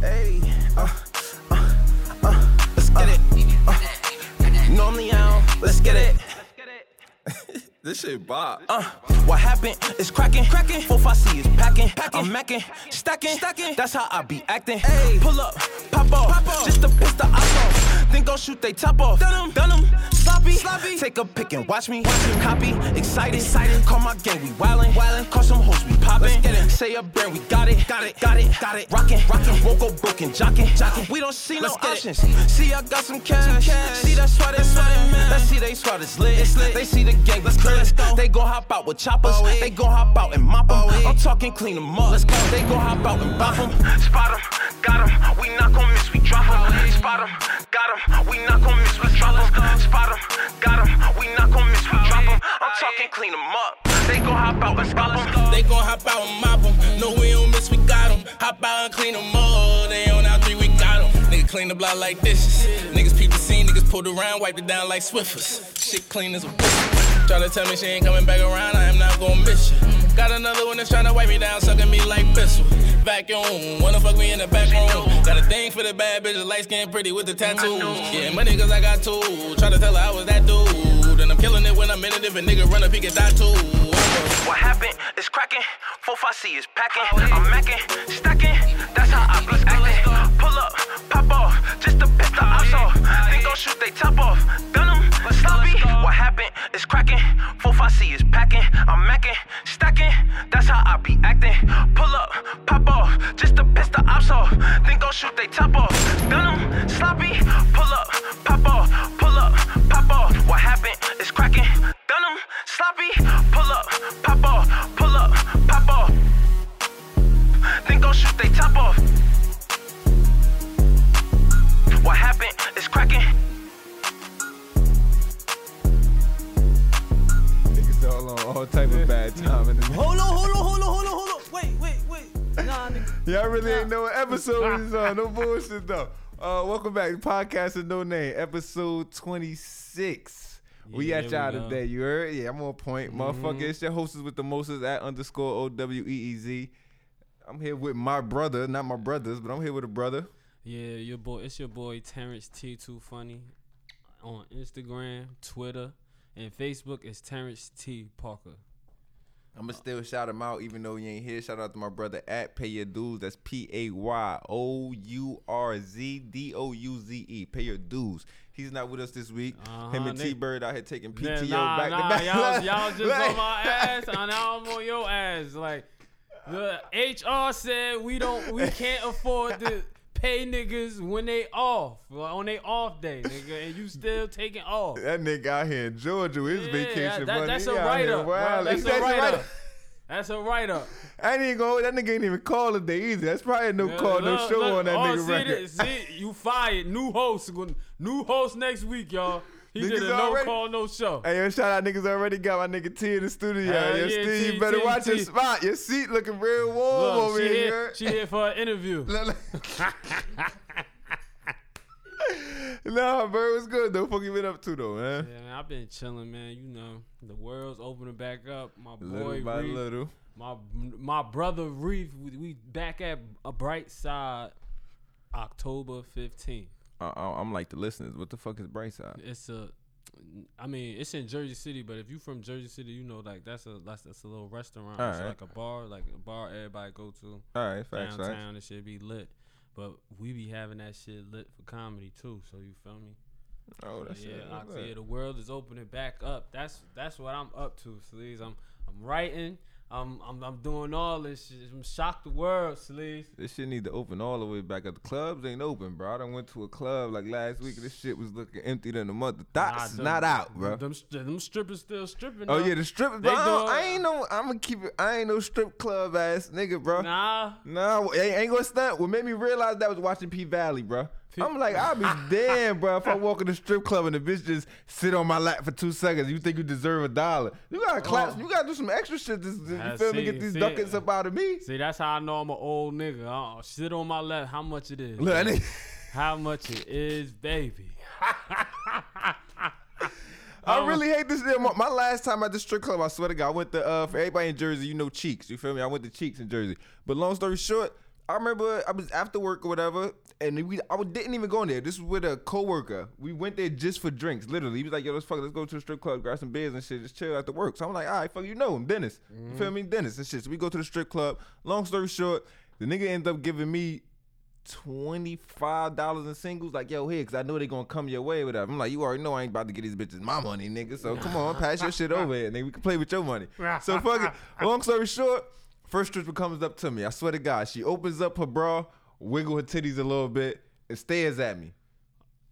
Hey, uh, uh, uh, let's get it. Uh, normally I don't, let's get it. This shit bop. Uh, what happened It's cracking, cracking. Four five C is packing, packing. I'm macking, stacking, stacking. That's how I be acting. Hey, pull up, pop off, pop off. Just to piss the ice off. Then go shoot they top off. Done 'em, done 'em. Sloppy, sloppy. Take a pic and watch me, watch me. Copy, excited, excited. Call my gang, we wildin', wildin'. Call some hoes, we poppin'. Get it. Say a brand, we got it, got it, got it, got it. Rockin', rockin'. Won't go broken, jockin', jockin'. We don't see no options. See, I got some cash. See, that's why they sweatin', man. Let's see, they sweat it's lit. It's lit. They see the gang, let's go. They gon' hop out with choppers. They gon' hop out and mop 'em. I'm talking clean 'em up. Let's go. They gon' hop out and bop 'em. Spot 'em, got 'em. We not gon' miss, we drop 'em. Spot 'em, got 'em. We not gon' miss, we drop 'em. Spot 'em, got 'em. We not gon' miss, we drop 'em. I'm talking clean 'em up. They gon' hop out and spot 'em. They gon' hop out and mop 'em. No, we don't miss, we got 'em. Hop out and clean 'em all. They on our three, we got 'em. Nigga clean the block like dishes. Niggas peep the scene, niggas pulled around, wiped it down like Swiffers. Shit clean as a bitch. To tell me she ain't coming back around, I am not gon' miss you. Got another one that's tryna wipe me down, sucking me like Bissell. Vacuum, wanna fuck me in the back room. Got a thing for the bad bitches, light skin pretty with the tattoos. Yeah, money cause I got two. Try to tell her I was that dude. And I'm killing it when I'm in it. If a nigga run up, he can die too. What happened It's cracking. 4-5-C is packing. I'm macking, stacking. That's how I be acting. Pull up, pop off, shoot they top off. Gun 'em, sloppy. What happened is cracking. 4-5-C is packing. I'm macking, stacking. That's how I be acting. Pull up, pop off, just to piss the ops off. Then go shoot they top off. Gun 'em, sloppy. Pull up, pop off, pull up, pop off. What happened is cracking. Done 'em, sloppy. Pull up, pop off, pull up, pop off. Then go shoot they top off. What happened is cracking. All type of bad timing. Hold on, hold on, hold on, hold on, hold on. Wait, wait, wait. Nah, nigga. Y'all really ain't know what episode this is on. No bullshit though. Uh, welcome back to Podcast of No Name, episode 26. we Yeah, at y'all go. today. You heard? Yeah, I'm on point. Motherfucker, it's your hostess with the mostest at underscore O W E E Z. I'm here with my brother, not my brothers, but I'm here with a brother. Yeah, your boy. It's your boy Terrence T. Too Funny on Instagram, Twitter, and Facebook. is Terrence T. Parker. I'm gonna still shout him out, even though he ain't here. Shout out to my brother at Pay Your Dues. That's P A Y O U R Z D O U Z E. Pay your dues. He's not with us this week. Him Uh-huh, and T Bird out here taking PTO nah, back nah, to back. y'all, y'all just Like- on my ass, and now I'm on your ass. Like the HR said, we don't, we can't afford to pay niggas when they off, like, on they off day, nigga, and you still taking off. That nigga out here in Georgia with his Yeah, vacation that- money. That's a write up. wild. That's That's a write up. That's a write up. I ain't even going. That nigga ain't even call today either. That's probably no call, no Look, show look, on that oh, nigga see record. this- see, you fired. New host. New host next week, y'all. He did Niggas a no already- call, no show. Hey, yo, shout out niggas already got my nigga T in the studio. Hell yo, yeah, Steve, T, you better T, watch your spot. Your seat looking real warm Look, over she, here. here, she here for an interview. Nah, bro, it's good though. Fuck you been up to though, man. Yeah, man, I've been chilling, man. You know, the world's opening back up. My boy, Little by Reef, little. my my brother Reef, we, we back at a Brightside. October fifteenth. I, I'm like the listeners. What the fuck is Brightside? It's a, I mean, it's in Jersey City, but if you from Jersey City, you know, like that's a that's, that's a little restaurant. It's like a bar, like a bar everybody go to All right, facts, facts. downtown. It should be lit, but we be having that shit lit for comedy too. So you feel me? Oh, that's yeah, it. Yeah, the world is opening back up. That's that's what I'm up to, Sleaze. I'm I'm writing. I'm I'm I'm doing all this shit. I'm shocked the world, Sleaze. This shit need to open all the way back up. The clubs ain't open, bro. I done went to a club like last week. and This shit was looking empty than a month. The thoughts is them- not out, bro. Them, them strippers still stripping. Oh though. yeah, the strip. They Bro, I, doing- I ain't no. I'm gonna keep it. I ain't no strip club ass nigga, bro. Nah, ain't, ain't gonna stunt. What made me realize that was watching P Valley, bro. I'm like, I'll be damn, bro. If I walk in the strip club and the bitch just sit on my lap for two seconds, you think you deserve a dollar? You gotta clap. Oh. You gotta do some extra shit. To, you feel me? Get these see. ducats up out of me. see, that's how I know I'm an old nigga. Uh, sit on my lap. How much it is? Look, I need- How much it is, baby? I Um, really hate this. My last time at the strip club, I swear to God, I went to uh, for everybody in Jersey, you know Cheeks. You feel me? I went to Cheeks in Jersey. But long story short, I remember I was after work or whatever, and we I didn't even go in there. This was with a coworker. We went there just for drinks. Literally, he was like, "Yo, let's fuck, let's go to the strip club, grab some beers and shit, just chill after work." So I'm like, "All right, fuck, you know him, Dennis. You feel mm-hmm. me, Dennis and shit." So we go to the strip club. Long story short, the nigga ended up giving me twenty five dollars in singles. Like, yo, here, cause I know they gonna come your way, or whatever. I'm like, you already know I ain't about to get these bitches my money, nigga. So come on, pass your shit over here, nigga. We can play with your money. So fuck it. Long story short, first stripper comes up to me. I swear to God, she opens up her bra, wiggle her titties a little bit, and stares at me.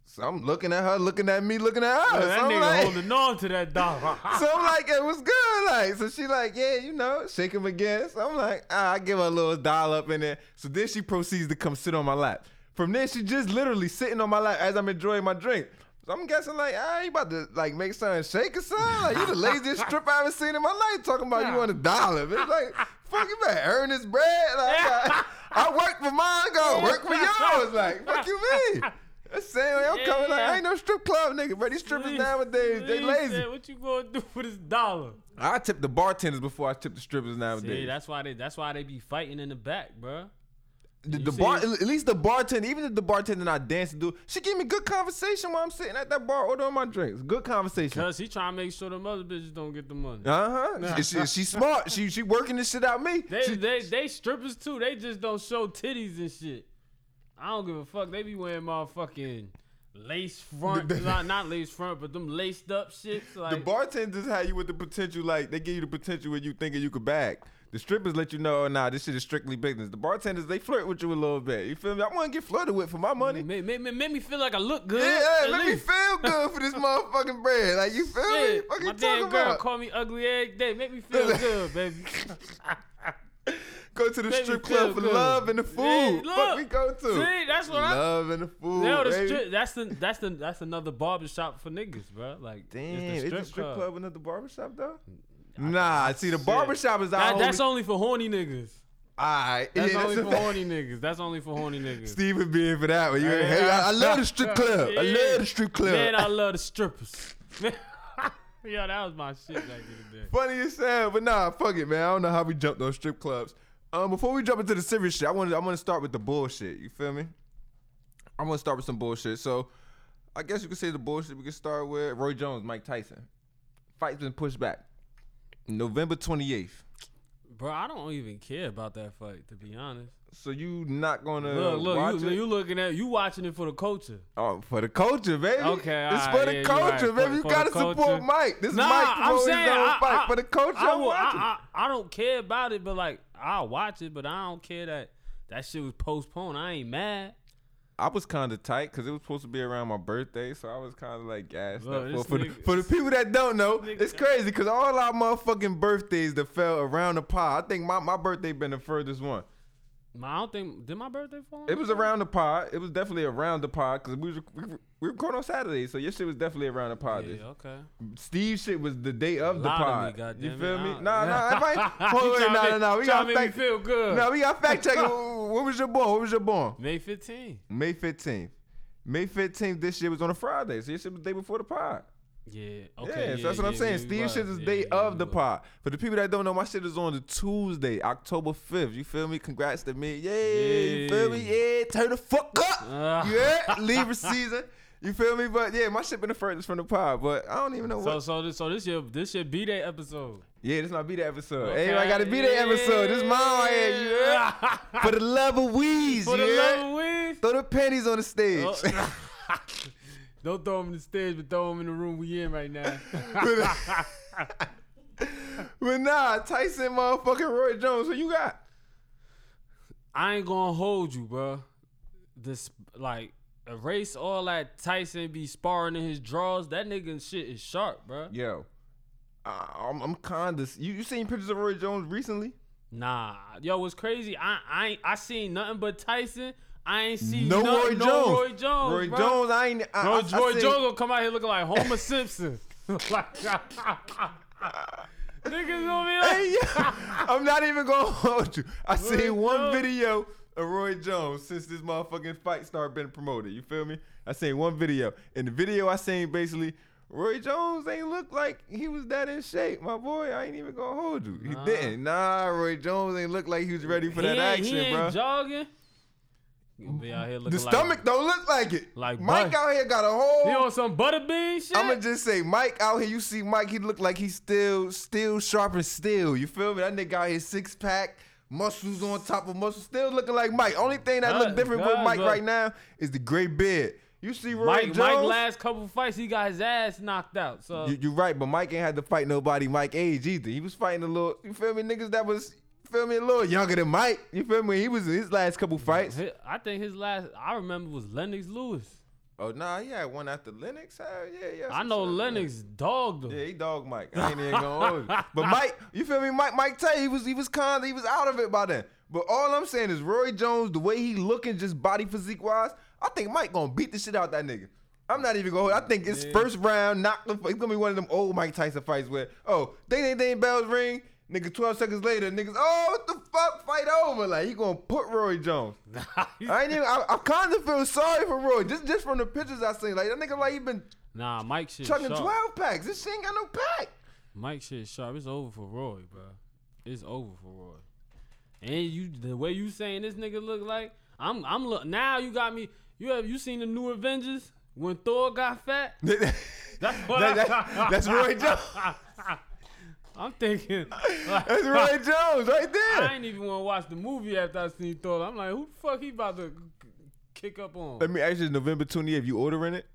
So I'm looking at her, looking at me, looking at her. So that I'm nigga like, holding on to that dollar. so I'm like, it was good. Like, so she like, yeah, you know, shake him again. So I'm like, ah, I give her a little dial up in there. So then she proceeds to come sit on my lap. From there, she just literally sitting on my lap as I'm enjoying my drink. So I'm guessing like, ah, you about to like make something shake or something? Like you the laziest strip I ever seen in my life. Talking about you want a dollar. It's like, fuck you man, earn this bread. Like, I, I work for mine, go work for yours. Like, fuck you mean? That's saying I'm coming like I ain't no strip club nigga, bro. These strippers nowadays, they lazy. said, what you gonna do for this dollar? I tip the bartenders before I tip the strippers See, nowadays. that's why they that's why they be fighting in the back, bro. The, the bar, at least the bartender, even if the bartender not dancing, do she give me good conversation while I'm sitting at that bar ordering my drinks. Good conversation. Cause he trying to make sure the other bitches don't get the money. Uh huh. she, she, she smart. She she working this shit out me. They She- they they strippers too. They just don't show titties and shit. I don't give a fuck. They be wearing motherfucking lace front, not, not lace front, but them laced up shits. Like the bartenders have you with the potential, like they give you the potential when you thinking you could bag. The strippers let you know, oh, nah, this shit is strictly business. The bartenders they flirt with you a little bit. You feel me? I want to get flirted with for my money. make, make, make, make me feel like I look good. Yeah, at let me feel good for this motherfucking bread. Like you feel me? What my you damn talking girl about? call me ugly every day. Make me feel good, baby. Go to the strip club for good. love and the food. Yeah, Fuck look. we go to. See, that's what I. love and the food. Yo, the baby. strip, that's the that's the that's another barbershop for niggas, bro. Like Damn, it's is the the strip, strip club. club another barbershop though? Nah, see the Shit. barbershop is That, our that's only. only for horny niggas. Alright, That's yeah, only that's for horny niggas. That's only for horny niggas. Steve would be in for that one. You Hey, hey, I, I love the strip club. I love the strip club. Man, I love the strippers. Yo, that was my shit back in the day. Funny as hell, but nah, fuck it, man. I don't know how we jumped on strip clubs. Um, before we jump into the serious shit, I want to I want to start with the bullshit. You feel me? I want to start with some bullshit. So, I guess you could say the bullshit. We can start with Roy Jones, Mike Tyson. Fight's been pushed back, November twenty eighth. Bro, I don't even care about that fight, to be honest. So you not gonna Look, look, watch you, you looking at you watching it for the culture. Oh, for the culture, baby. Okay, it's alright, for the yeah, culture, right, baby. the- you for gotta support culture. Mike. This Nah, Mike I'm saying I, fight I- for the culture. I, I'm will- I, I, I don't care about it, but like I'll watch it, but I don't care that that shit was postponed. I ain't mad. I was kind of tight because it was supposed to be around my birthday, so I was kind of like gassed Look, up. For, for, the, for the people that don't know, nigga- it's crazy because all our motherfucking birthdays that fell around the pie. I think my, my birthday been the furthest one. I don't think did my birthday fall. It was around the pod. It was definitely around the pod because we was we, were- we were recording on Saturday, so your shit was definitely around the pod. Yeah, okay. Steve shit was the day of the me, pod. goddamn you it. feel me? Nah, nah. If I, hold You on, tryna no, make- no, no. We got make me fact. feel good. No, we got fact checking. when was your born? When was your born? May fifteenth. May 15th. May 15th this year was on a Friday, so your shit was the day before the pod. Yeah. Okay. yeah, so that's what I'm saying. yeah, Steve you shit is Yeah, day yeah, of the pod. For the people that don't know, my shit is on the Tuesday, October 5th. You feel me? Congrats to me. Yay. You feel me? Yeah. Turn the fuck up. Ah. yeah. Libra season. You feel me? But yeah, my shit been the furthest from the pod. But I don't even know So what. so this so this your this your B day episode. Yeah, this might be the episode. Okay. Hey, I gotta be the episode. This mine right here. Heard? For the love of Weez. For the love of weed. Throw the panties on the stage. Oh. Don't throw him in the stage, but throw him in the room we in right now. but nah, Tyson motherfucking Roy Jones. Who you got? I ain't gonna hold you, bro. This like erase all that Tyson be sparring in his draws. That nigga shit is sharp, bro. Yo, I'm, I'm kinda. You, you seen pictures of Roy Jones recently? Nah, yo, what's crazy? I I ain't, I seen nothing but Tyson. I ain't seen No nothing, Roy no Jones. Roy Jones. Roy bro. Jones, I ain't. I, Roy, I, I Roy seen- Jones gonna come out here looking like Homer Simpson. like, niggas gonna be like, Hey, yeah. I'm not even gonna hold you. I seen Roy one video of Roy Jones since this motherfucking fight started being promoted. You feel me? I seen one video. In the video, I seen basically Roy Jones ain't look like he was that in shape, my boy. I ain't even gonna hold you. He Nah. didn't. Nah, Roy Jones ain't look like he was ready for he that action, he ain't bro. jogging. Be out here looking The like, stomach don't look like it. like Mike butter. out here got a whole. He on some butterbean shit. I'ma just say, Mike out here. You see Mike, he look like he's still, still sharp and still. You feel me? That nigga out here six pack, muscles on top of muscles, still looking like Mike. Only thing that look God, different with Mike but- right now is the gray beard. You see Roy Mike, Jones. Mike last couple fights, he got his ass knocked out. So You, you're right, but Mike ain't had to fight nobody Mike age either. He was fighting a little, you feel me, niggas that was, feel me, a little younger than Mike. You feel me? He was in his last couple fights. I think his last I remember was Lennox Lewis. Oh nah, he had one after Lennox. Hell yeah, yeah. I know. Lennox dogged him. Yeah, he dogged Mike. I ain't even gonna hold you. But Mike, you feel me? Mike, Mike Tay, he was he was kind, he was out of it by then. But all I'm saying is Roy Jones, the way he looking, just body physique wise, I think Mike gonna beat the shit out that nigga. I'm not even going. I think it's Yeah. first round, knock the. It's gonna be one of them old Mike Tyson fights where, oh, ding ding ding, bells ring. Nigga, 12 seconds later, niggas, oh, what the fuck, fight over. Like, he gonna put Roy Jones. I ain't even, I, I kind of feel sorry for Roy, just just from the pictures I seen. Like, that nigga, like, he been nah, Mike shit chugging sharp. 12 packs. This shit ain't got no pack. Mike shit sharp. It's over for Roy, bro. It's over for Roy. And you, the way you saying this nigga look like, I'm, I'm look. Now you got me. You have you seen the new Avengers when Thor got fat? That's what That- that- that's Roy Jones. I'm thinking. That's Roy Jones right there. I ain't even want to watch the movie after I seen Thor. I'm like, who the fuck he about to kick up on? Let me ask you, November 28th, you ordering it?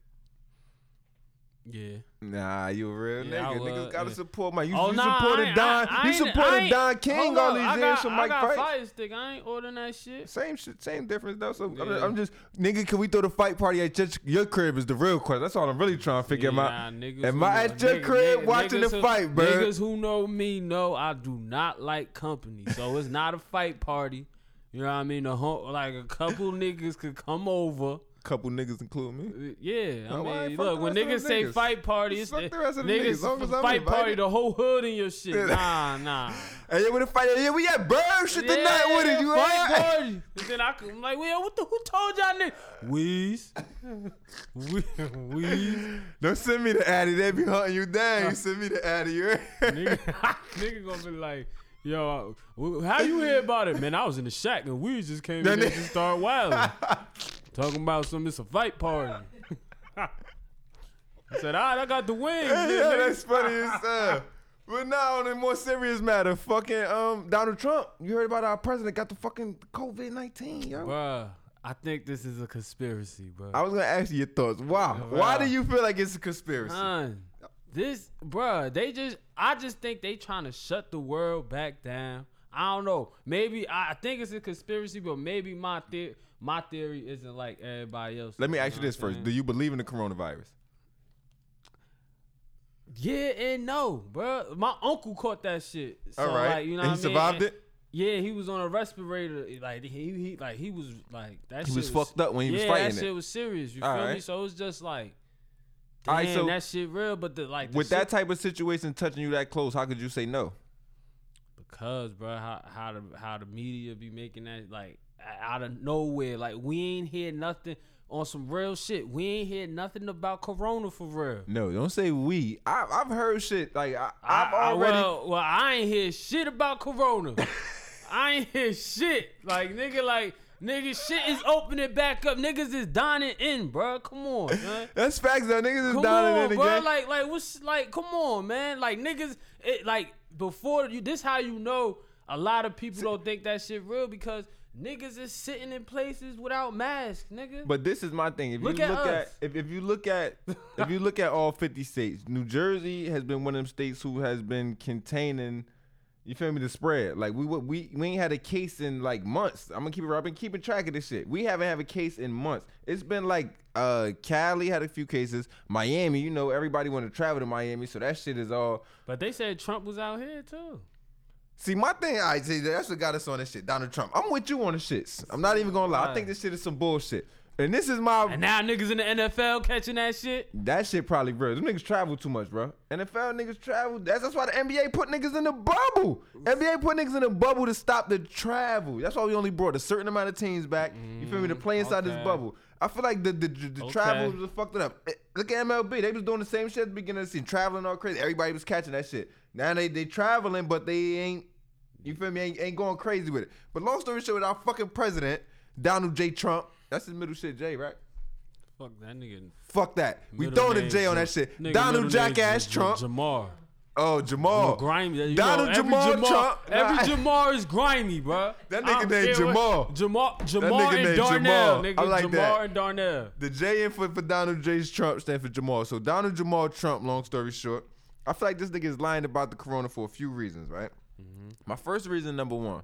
Yeah. Nah, you a real Yeah, I nigga. Niggas gotta yeah. support Mike. You, oh you nah, I supported Don. I, I you I supported Don King all these I years got, from I Mike got fights. Fire stick. I ain't ordering that shit. Same shit, same difference though. So I'm, Yeah. I'm just nigga. Can we throw the fight party at your, your crib? Is the real question. That's all I'm really trying to figure Nah, out. niggas Am I at your crib watching the who- fight, bro? Niggas who know me know I do not like company, so it's not a fight party. You know what I mean? Whole, like a couple niggas could come over. Couple niggas, include me. Uh, Yeah, I why mean, ain't fuck look the when rest of niggas them say niggas? fight party, it's Fuck the rest of the niggas niggas, long as I'm fight party, invited. the whole hood in your shit. Nah, nah. Hey, yeah, with the fight. Yeah, we at bird shit tonight with it. You fight heard? party. And then I could, I'm like, well, what the who told y'all niggas? Weeze, We- Weeze. Don't send me the addy. They be hunting you down. You send me the addy. You heard? nigga, nigga gonna be like, yo, how you hear about it, man? I was in the shack and we just came in That there nigga- and started wilding, talking about some. It's a fight party. I said, all right, I got the wings. yeah, that's funny as hell. But now on a more serious matter, fucking um Donald Trump. You heard about our president got the fucking COVID nineteen, yo. Bruh, I think this is a conspiracy, bro. I was gonna ask you your thoughts. Wow. Why do you feel like it's a conspiracy? This, bruh, they just, I just think they trying to shut the world back down. I don't know. Maybe I I think it's a conspiracy, but maybe my theory, my theory isn't like everybody else. Let me ask you this first. Do you believe in the coronavirus? Yeah and no, bro. My uncle caught that shit. So, All right. Like, you know and what he I mean? survived it? Yeah, he was on a respirator. Like he, he like he was like that. He shit was fucked up when he was yeah, fighting that it. shit was serious. You All feel me? right. So it's just like, All damn, right, so that shit real. But the like the With shit- that type of situation touching you that close, how could you say no? Because, bro, how how the how the media be making that like out of nowhere. Like we ain't hear nothing on some real shit. We ain't hear nothing about Corona for real. No, don't say we. I, I've heard shit like I, I- already. well, well, I ain't hear shit about Corona. I ain't hear shit. Like nigga, like nigga, shit is opening back up. Niggas is dining in, bro. Come on, man. that's facts though. Niggas is Come down on, in bro. again. Like, like, what's like? Come on, man. Like, niggas, it, like before you. This how you know a lot of people don't think that shit real because niggas is sitting in places without masks, nigga. But this is my thing. If Look you at look at, us. if, if you look at if you look at all 50 states, New Jersey has been one of them states who has been containing you feel me the spread. Like we we we ain't had a case in like months. I'm gonna keep it. I've been keeping track of this shit. We haven't had a case in months. It's been like uh Cali had a few cases. Miami, you know, everybody want to travel to Miami, so that shit is all but they said Trump was out here too. See, my thing, I see that's what got us on this shit. Donald Trump. I'm with you on the shits. I'm not even gonna lie. I think this shit is some bullshit. And this is my And now niggas in the NFL catching that shit. that shit probably real. Them niggas travel too much, bro. NFL niggas travel. That's that's why the NBA put niggas in the bubble. NBA put niggas in the bubble to stop the travel. That's why we only brought a certain amount of teams back. You feel me? To play inside this bubble. I feel like the the, the, the Okay. travel was fucked it up. Eh, Look at MLB. They was doing the same shit at the beginning of the season, traveling all crazy. Everybody was catching that shit. Now they they traveling, but they ain't. You feel me? Ain't, ain't going crazy with it. But long story short, with our fucking president, Donald J. Trump. That's his middle shit, J. Right? Fuck that nigga. Fuck that. We Middle throwing a name J on that shit. nigga Donald middle name Jackass Trump. Jamar. Oh, Jamal. grimy. You Donald know, every Jamal Jamar, Trump. Every Nah. Jamar is grimy, bro. That nigga named Jamal. Jamal, Jamar nigga and named Darnell. Jamal. Nigga, I like Jamar that. and Darnell. The J in for, for Donald J. Trump stand for Jamal. So Donald Jamal Trump, long story short, I feel like this nigga is lying about the corona for a few reasons, right? Mm-hmm. My first reason, number one,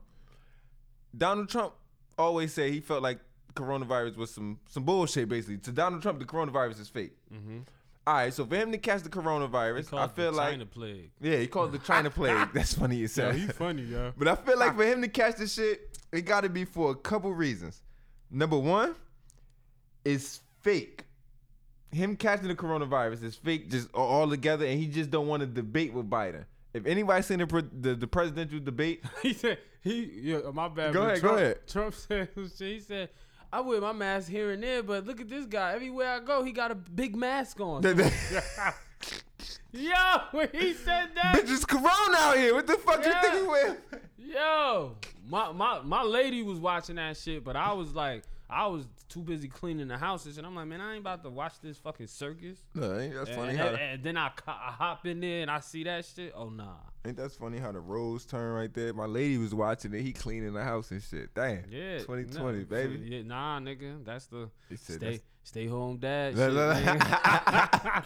Donald Trump always said he felt like coronavirus was some some bullshit. Basically, to Donald Trump, the coronavirus is fake. Mm-hmm. All right, so for him to catch the coronavirus, I Called feel the like China plague. yeah, he called it the China plague. That's funny you Yo, said. he funny, yo. But I feel like ah. for him to catch this shit, it got to be for a couple reasons. Number one, it's fake. Him catching the coronavirus is fake, just all together, and he just don't want to debate with Biden. If anybody seen the, pre- the the presidential debate, he said he yeah, my bad. Go but ahead, go Trump, ahead. Trump said. He said, I wear my mask here and there, but look at this guy. Everywhere I go, he got a big mask on. Yo, when he said that, bitch, it's corona out here. What the fuck you Yeah. think he wear? yo, my my my lady was watching that shit, but I was like, I was too busy cleaning the houses, and. I'm like, man, I ain't about to watch this fucking circus. No, ain't that funny And, and- and then I, I hop in there and I see that shit. Oh nah. Ain't that funny how the roles turn right there? My lady was watching it. He cleaning the house and shit. Damn. Yeah, 2020, no, baby. Yeah, nah, nigga, that's the stay that's- stay home dad. Shit.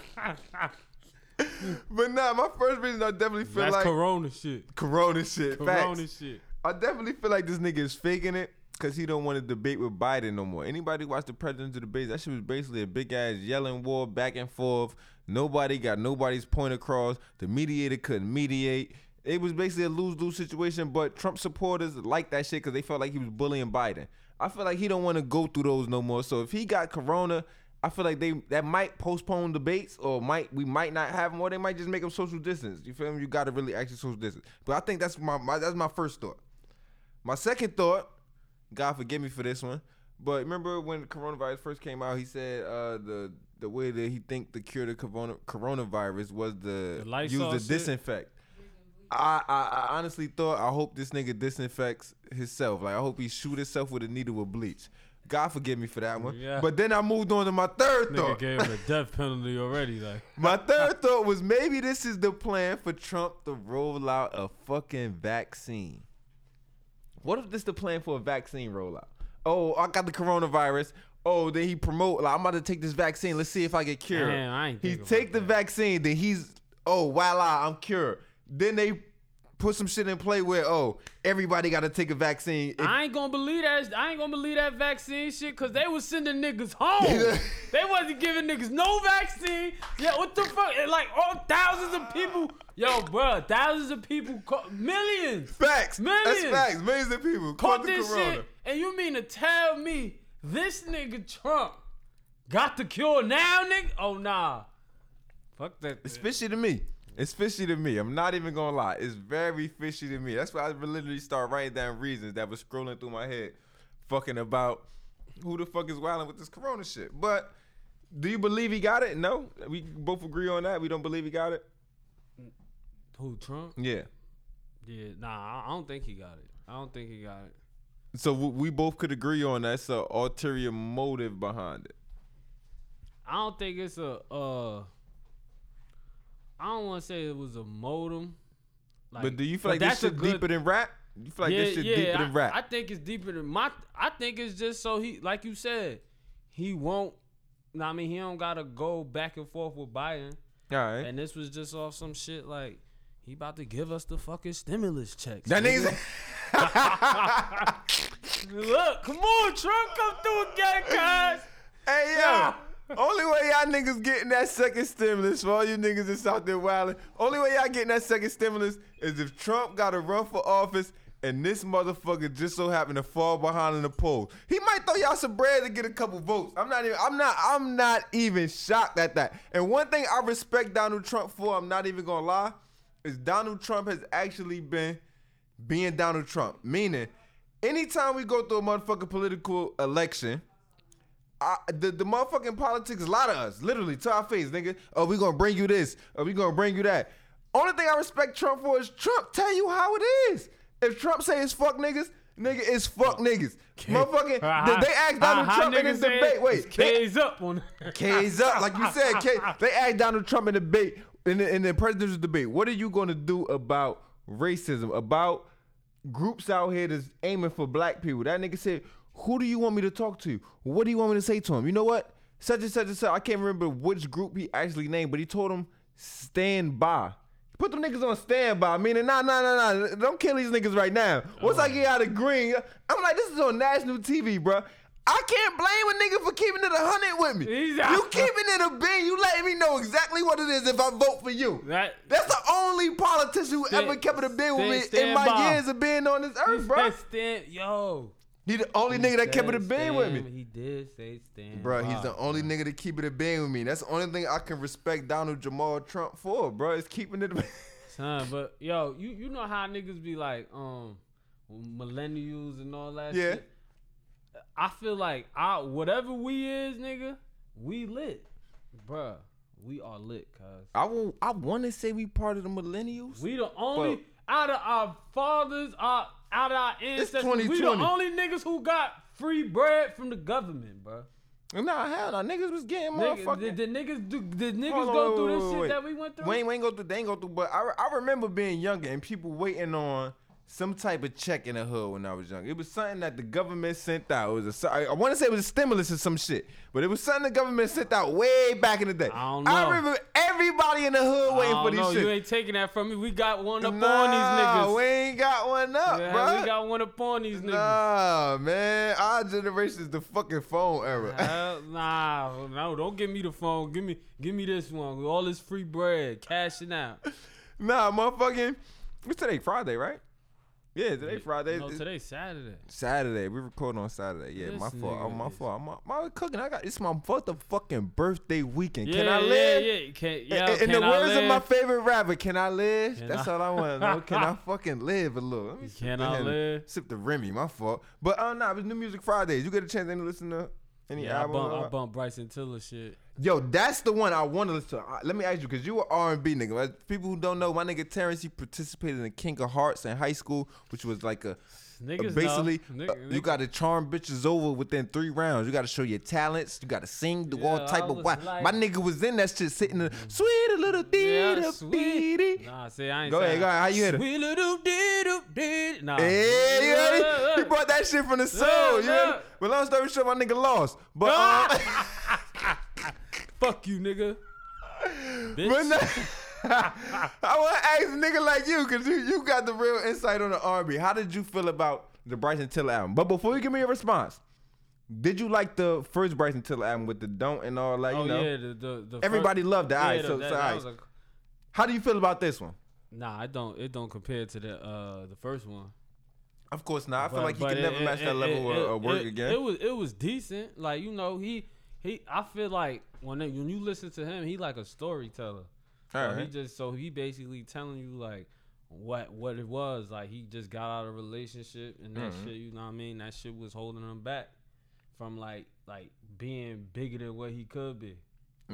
But nah, my first reason I definitely feel that's like Corona shit. corona shit. Corona Facts. shit. I definitely feel like this nigga is faking it because he don't want to debate with Biden no more. Anybody watch the presidential debates? That shit was basically a big ass yelling war back and forth. Nobody got nobody's point across. The mediator couldn't mediate. It was basically a lose lose situation. But Trump supporters liked that shit because they felt like he was bullying Biden. I feel like he don't want to go through those no more. So if he got corona. I feel like they that might postpone debates or might we might not have them or they might just make them social distance. You feel me? You got to really actually social distance. But I think that's my, my that's my first thought. My second thought, God forgive me for this one, but remember when coronavirus first came out, he said uh, the the way that he think the cure to corona, coronavirus was the, The use the shit? disinfect. I, I I honestly thought I hope this nigga disinfects himself. Like I hope he shoot himself with a needle with bleach. God forgive me for that one. Yeah. But then I moved on to my third Nigga thought. gave him a death penalty already. Like, My third thought was maybe this is the plan for Trump to roll out a fucking vaccine. What if this the plan for a vaccine rollout? Oh, I got the coronavirus. Oh, then he promote like I'm about to take this vaccine. Let's see if I get cured. Damn, I ain't he take the that. vaccine, then he's oh voila, I'm cured. Then they put some shit in play where oh everybody got to take a vaccine. If- I ain't gonna believe that. I ain't gonna believe that vaccine shit because they was sending niggas home. they wasn't giving niggas no vaccine. Yeah, what the fuck? And like all thousands of people. Yo, bro, thousands of people, ca- millions. facts. That's facts. Millions of people caught caught the this corona. shit, and you mean to tell me this nigga Trump got the cure now, nigga? Oh nah, fuck that. Fishy to me. It's fishy to me. I'm not even gonna lie. It's very fishy to me. That's why I literally start writing down reasons that was scrolling through my head, fucking about who the fuck is wilding with this corona shit. But do you believe he got it? No. We both agree on that. We don't believe he got it. Who Trump? Yeah. Yeah, nah, I- don't think he got it. I don't think he got it. So we we both could agree on that's a ulterior motive behind it. I don't think it's a. uh I don't want to say it was a modem. Like, but do you feel like that's a shit good- deeper than rap? You feel like yeah, this shit yeah, deeper I, than rap? I think it's deeper than my. I think it's just so he, like you said, he won't. I mean, he don't gotta go back and forth with Biden. All right. And this was just off some shit like he about to give us the fucking stimulus checks. That nigga. nigga's. Look, come on, Trump, come through again, guys. Hey yo, Yeah. Only way y'all niggas getting that second stimulus for all you niggas that's out there wilding. Only way y'all getting that second stimulus is if Trump got to run for office and this motherfucker just so happened to fall behind in the polls. He might throw y'all some bread to get a couple votes. I'm not even. I'm not. I'm not even shocked at that. And one thing I respect Donald Trump for, I'm not even gonna lie, is Donald Trump has actually been being Donald Trump. Meaning, anytime we go through a motherfucking political election. I, the, the motherfucking politics lie to us, literally to our face, nigga. Oh, we gonna bring you this. Oh, we gonna bring you that. Only thing I respect Trump for is Trump tell you how it is. If Trump say it's fuck niggas, nigga, it's fuck niggas. Motherfucking, uh-huh. How- they asked Donald how Trump in this debate. it? Wait, K's up on. K's up, like you said. K, they asked Donald Trump in the debate in the, in the presidential debate. What are you going to do about racism? About groups out here that's aiming for black people? That nigga said, "Who do you want me to talk to? What do you want me to say to him? You know what? Such and such and such. I can't remember which group he actually named, but he told him stand by." Put them niggas on standby, meaning nah, nah, nah, nah. Don't kill these niggas right now. Once I get out of green, I'm like, this is on national TV, bro. I can't blame a nigga for keeping it a hundred with me. He's you keeping it a bin. You letting me know exactly what it is if I vote for you. That- That's the only politician who Stand- ever kept it a bin with me in my by. years of being on this earth, bro. Stand, yo. He the only nigga that kept it a bean with me. He did say stand. Bro, he's the only bro. nigga to keep it a bean with me. That's the only thing I can respect Donald Jamal Trump for, bro. Is keeping it. Son, but yo, you you know how niggas be like, um, millennials and all that. Yeah. Shit? I feel like I whatever we is, nigga, we lit, bruh. We are lit, cuz I will, I want to say we part of the millennials. we the only out of our fathers, our out of our ancestors, we the only niggas who got free bread from the government, bruh. Nah, hell no. Niggas was getting Nigga, motherfucking. did, did niggas do? Did niggas Hold on, go wait, through wait, this wait, shit wait. that we went through? We ain't, we ain't go through, they ain't go through, but I, I remember being younger and people waiting on some type of check in the hood when I was young. It was something that the government sent out. It was a, I, want to say it was a stimulus or some shit, but it was something the government sent out way back in the day. I don't know. I remember everybody in the hood waiting for these know. shit. You ain't taking that from me. We got one up on these niggas. we ain't got one up, Yeah, bro. we got one up on these niggas. Nah, man, our generation is the fucking phone era. Hell, nah, no, don't give me the phone. Give me, give me this one. with All this free bread, cashing out. nah, motherfucking. What's today? Friday, right? Yeah, today Friday. No, It's- today's Saturday. Saturday. We record on Saturday. Yeah, This my fault. Nigga my is- fault. I'm, I'm, cooking. I got it's my fucking birthday weekend. Yeah, can I live? yeah. yeah. Can, In- yeah, in, in can the I words live? of my favorite rapper, can I live? Can That's I- all I want to know. Can I fucking live a little? Let me sip Can the I Henny. live? Sip the Remy, my fault. But uh, nah, it was New Music Fridays. You get a chance to listen to any Yeah, I album? bump, I bump Bryson Tiller shit. Yo, that's the one I want to listen to. Let me ask you, because you were R&B nigga. Right? People who don't know, my nigga Terrence, he participated in the King of Hearts in high school, which was like a Niggas basically, know. uh, you got to charm bitches over within three rounds. You got to show your talents. You got to sing, do all type of what. like- My nigga was in that shit, sitting in sweet little dee Yeah, sweet. Nah, see, I ain't Go ahead, go ahead. How you hit it? Sweet little dee dee. Nah. Yeah, you heard it? He brought that shit from the soul. Yeah, yeah. But long story short, my nigga lost. But uh, Fuck you, nigga. Bitch. But nah, I want to ask a nigga like you, cause you, you got the real insight on the R&B. How did you feel about the Bryson Tiller album? But before you give me a response, did you like the first Bryson Tiller album with the don't and all that? You oh know, yeah, the the, the everybody first- loved it. Yeah, the- so, that- so that alright. was a- how do you feel about this one? Nah, I don't it don't compare to the uh the first one. Of course not. I feel like he but can it- never it- match that it- level it- of, work again. It was it was decent. Like you know he he I feel like when they, when you listen to him, he like a storyteller. So he just so he basically telling you like what what it was like he just got out of a relationship and that Mhm. shit you know what I mean that shit was holding him back from like like being bigger than what he could be.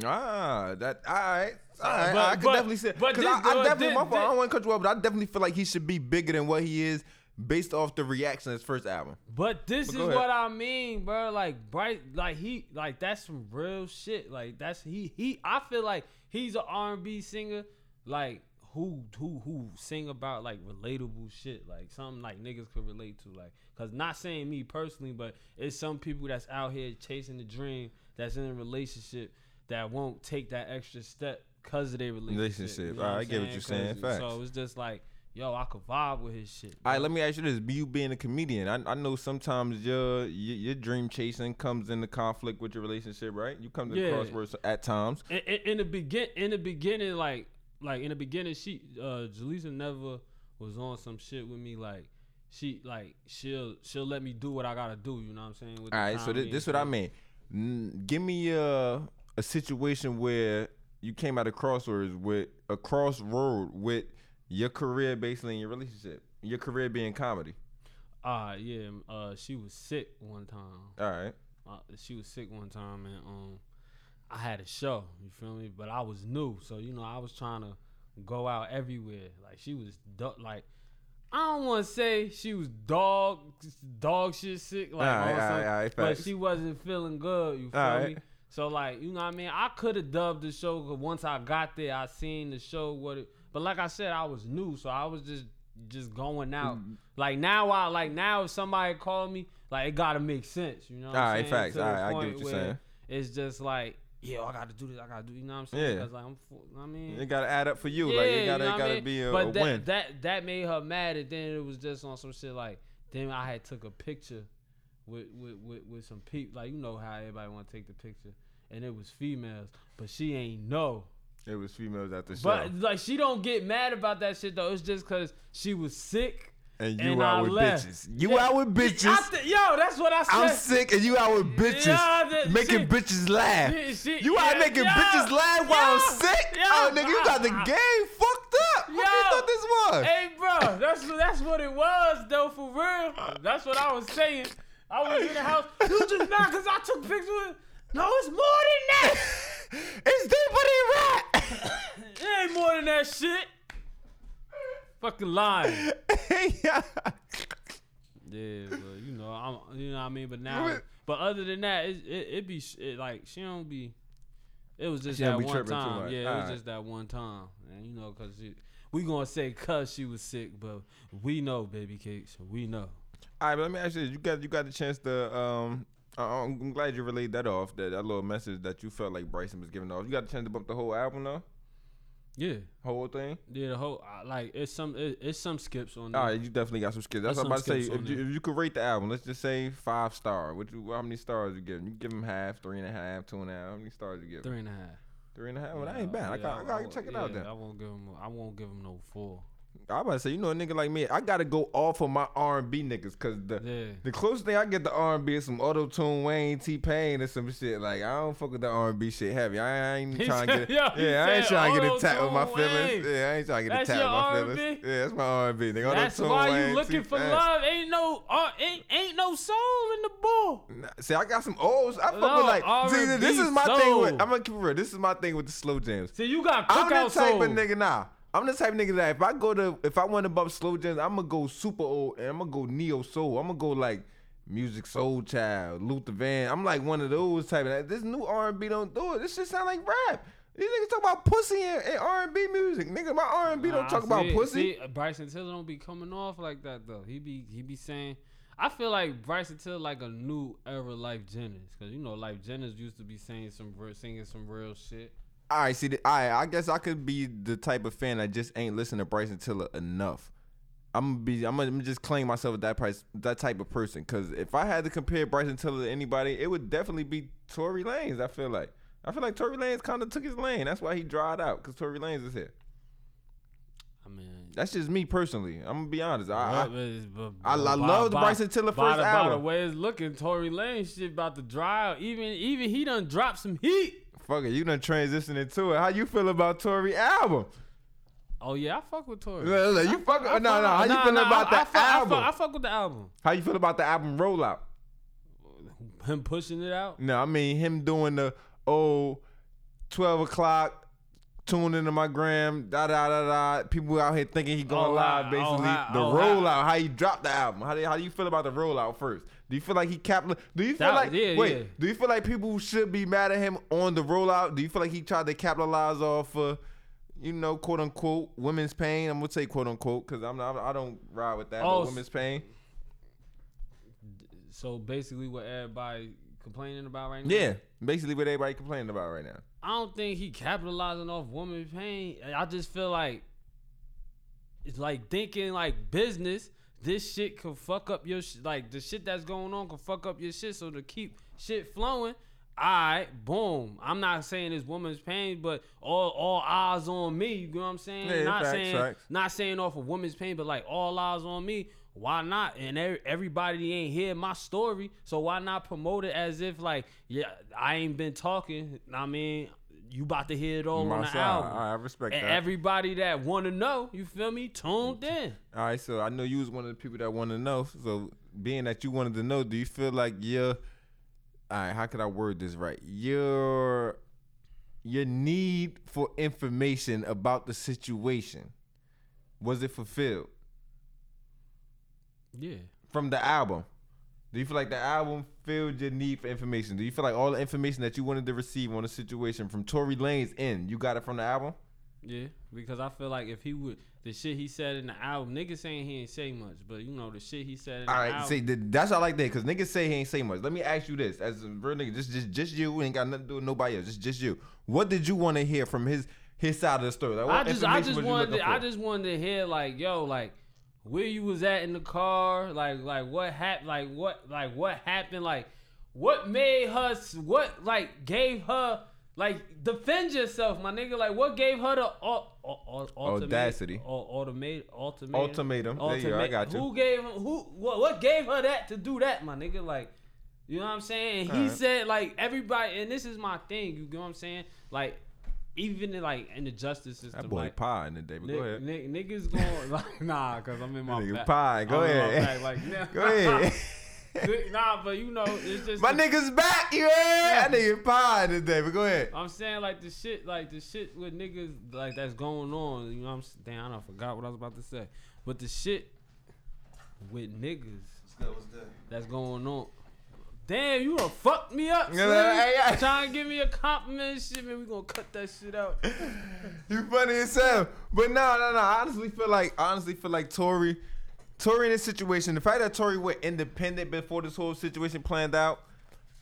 Ah, that all right, all right. but- I could but- definitely say because I, I definitely this- my fault. I don't want to cut you off, but I definitely feel like he should be bigger than what he is based off the reaction of his first album. But this But is ahead. what I mean, bro. Like bright, like he, like that's some real shit. Like that's he, he. I feel like he's an R and B singer, like who, who, who sing about like relatable shit, like something like niggas could relate to. Like, cause not saying me personally, but it's some people that's out here chasing the dream, that's in a relationship that won't take that extra step cause of their relationship. Relationship. You know I get what you're saying. Facts. So it's just like, yo, I could vibe with his shit. All right, let me ask you this: You being a comedian, I, I know sometimes your, your your dream chasing comes into conflict with your relationship, right? You come to the crossroads at times. in, in, in the begin in the beginning like like in the beginning she uh Jaleesa never was on some shit with me like she like she'll she'll let me do what I gotta do. You know what I'm saying? With All so time this, this what I mean. N- give me a a situation where you came at a crossroads with a crossroad with your career basically in your relationship, your career being comedy. Ah, yeah. Uh, she was sick one time. All right. Uh, she was sick one time, and um, I had a show. You feel me? But I was new, so you know I was trying to go out everywhere. Like she was do- like. I don't want to say she was dog dog shit sick like all right, all right, all right, but she wasn't feeling good. You feel me? So like you know what I mean. I could have dubbed the show because once I got there, I seen the show what it. But like I said, I was new, so I was just just going out. Mm-hmm. Like now, I like now if somebody called me, like it gotta make sense. You know? What I'm Alright, saying? facts. To Alright, I get what you're saying. It's just like, yeah, I gotta do this. I gotta do. You know what I'm saying? Yeah. like I'm. I mean, It gotta add up for you. yeah, like it you gotta know it I gotta mean? be a, but a that, win. That that made her mad, and then it was just on some shit like. Then I had took a picture with with with, with some people, like you know how everybody want to take the picture, and it was females, but she ain't know. It was females at the show. But like she don't get mad about that shit though. It's just cause she was sick. and you and out I with left. bitches. You Yeah. out with bitches. Th- yo, that's what I said. I'm sick and you out with bitches. That- making she- bitches laugh. she- she- you out yeah, making yeah, bitches laugh while I'm sick? yeah. oh nigga, you got the Ah, ah. game fucked up. What do you thought this was? Hey, bro, that's that's what it was though, for real. That's what I was saying. I was in the house. You just mad because I took pictures. with No, it's more than that. it's deeper than rap. It ain't more than that shit. Fucking lying. yeah. Yeah, but you know, I'm, you know what I mean. But now, but other than that, it it, it be it, like she don't be. It was just She that one time. much. Yeah, it Alright. was just that one time, and you know, cause she, we gonna say cause she was sick, but we know, baby cakes, we know. All right, but let me ask you: this. You got you got the chance to. Um, I'm glad you relayed that off. That, that little message that you felt like Bryson was giving off. You got the chance to bump the whole album though, Yeah, whole thing. yeah. The whole uh, like it's some it, it's some skips on there. All right, you definitely got some skips. That's There's what I'm about to say. If you, if you could rate the album, let's just say five star. What you, how many stars you give? him? You give him half, three and a half, two and a half. How many stars you give? him? Three and a half. Three and a half. Well, that ain't bad. I yeah, got, I got to won't- check it out yeah, then. I won't give him. I won't give him no four. I about to say, you know, a nigga like me, I gotta go off of my R and B niggas, cause the Yeah. the closest thing I get to R and B is some auto tune Wayne T Pain and some shit. Like I don't fuck with the R and B shit heavy. I ain't He trying to get, yo, yeah, I ain't trying to get attacked with my feelings. Wayne. Yeah, I ain't trying to get attacked with my R&B? feelings. Yeah, that's my R and B. Nigga, That's why Wayne, you looking for T-Pain. love. Ain't no uh, ain't ain't no soul in the bull. Nah, See, I got some O's. I fuck No, with like. See, this is my thing with. I'm gonna keep it real. This is my thing with the slow jams. See, you got I'm cookout the type soul. of nigga now. I'm the type of nigga that if I go to if I want to bump slow jams, I'm gonna go super old and I'm gonna go neo soul. I'm gonna go like Musiq Soulchild, Luther Van. I'm like one of those type of. That this new R&B don't do it. This shit sound like rap. These niggas talk about pussy and, and R&B music. Nigga, my R&B don't Nah, talk about pussy. See, Bryson Tiller don't be coming off like that though. He be he be saying. I feel like Bryson Tiller like a new era Lyfe Jennings, cause you know Lyfe Jennings used to be saying some singing some real shit. All right, see, the, right, I guess I could be the type of fan that just ain't listen to Bryson Tiller enough. I'm gonna be, I'm gonna just claim myself as that price, that type of person. Cause if I had to compare Bryson Tiller to anybody, it would definitely be Tory Lanez. I feel like, I feel like Tory Lanez kind of took his lane. That's why he dried out, cause Tory Lanez is here. I mean, That's just me personally. I'm gonna be honest. I, but- but- I- I by- love the Bryson Tiller by first the, By the album. way it's looking, Tory Lanez shit about to dry out. Even even he done dropped some heat. I, fuck it, you done transition into it. How you feel about Tory album? Oh yeah, I fuck with Tory. Look, look, you I fuck- no, no, fuck- how you nah, feeling nah, about I, the I fuck, I album? fuck, I fuck with the album. How you feel about the album rollout? Him pushing it out. No, I mean him doing the oh 12 o'clock, tune into my gram, da da da da. People out here thinking he going Oh, live, oh, basically. oh, the oh, rollout, how, he dropped the album. How do, how do you feel about the rollout first? Do you feel like he cap? Do you feel That- like yeah, wait? yeah. Do you feel like people should be mad at him on the rollout? Do you feel like he tried to capitalize off of, you know, quote unquote, women's pain? I'm gonna say quote unquote because I'm not, I don't ride with that. Oh, women's pain. So basically, what everybody complaining about right now. Yeah, basically what everybody complaining about right now. I don't think he capitalizing off women's pain. I just feel like it's like thinking like business. This shit could fuck up your sh- like the shit that's going on could fuck up your shit. So to keep shit flowing, I boom. I'm not saying it's woman's pain, but all all eyes on me. You know what I'm saying? Yeah, not facts, saying facts. not saying off of woman's pain, but like all eyes on me. why not? And everybody ain't hear my story, so why not promote it as if like, yeah, I ain't been talking. I mean, you about to hear it all My on the side. album. Right, I respect and that. everybody that want to know, you feel me, tuned mm-hmm. in. All right, so I know you was one of the people that want to know. So being that you wanted to know, do you feel like your, all right, how could I word this right? Your, your need for information about the situation, was it fulfilled Yeah. from the album? Do you feel like the album filled your need for information? Do you feel like all the information that you wanted to receive on the situation from Tory Lanez end, you got it from the album? Yeah, because I feel like if he would, the shit he said in the album, niggas saying he ain't say much, but you know the shit he said in the All right, album. see, th- that's what I like that because niggas say he ain't say much. Let me ask you this, as a real nigga, just just just you, ain't got nothing to do with nobody else, just just you. What did you want to hear from his his side of the story? Like, I just, I just wanted, I just wanted to hear like, yo, like where you was at in the car, like, like what happened, like what, like what happened, like what made her, what like gave her. Like defend yourself, my nigga. Like what gave her the au- au- ultimate- Audacity. au- automate, ultimate, Ultimatum. There you go, I got you. Who gave? Who? What? What gave her that to do that, my nigga? Like, you know what I'm saying? And he Alright. said like everybody, and this is my thing. You know what I'm saying? Like, even in, like in the justice system, that boy like, pie in the day. But go ahead. ni- niggas going like nah, cause I'm in my Nigga back. pie, go I'm ahead. back, like, nah. Go ahead. nah, but you know, it's just My the- nigga's back, you heard? That nigga pie in the day. But go ahead. I'm saying like the shit, like the shit with niggas like that's going on. You know what I'm saying? Damn, I done forgot what I was about to say. But the shit with niggas that's going on. Damn, you done fucked me up. Yeah, Slim. hey, hey. Trying to give me a compliment shit, man. We gonna cut that shit out. You funny as hell. But no, no, no. I honestly feel like honestly feel like Tory, Tory in this situation, the fact that Tory went independent before this whole situation planned out.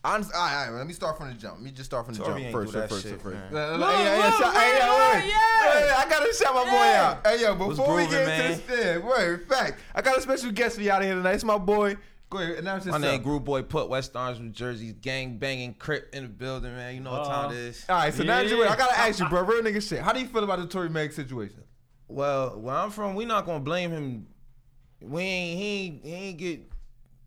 Honestly, all right, all right, let me start from the jump. Let me just start from the Tory jump ain't first, do that first, shit, first. man. Hey, yeah, yeah, look, shout- hey, right, yeah, right, wait. yeah. Hey, I gotta shout my boy out. Hey, yo, before we get man? into this, yeah, wait, fact, I got a special guest for you out here tonight. It's my boy. Go ahead, announce My yourself. name Groove Boy Put West Orange, New Jersey. Gang banging crip in the building, man. You know what time it uh, is. All right, so now Yeah. Joey, I gotta ask you, bro, real nigga shit. How do you feel about the Tory Meg situation? Well, where I'm from, we not gonna blame him. We ain't he ain't, he ain't get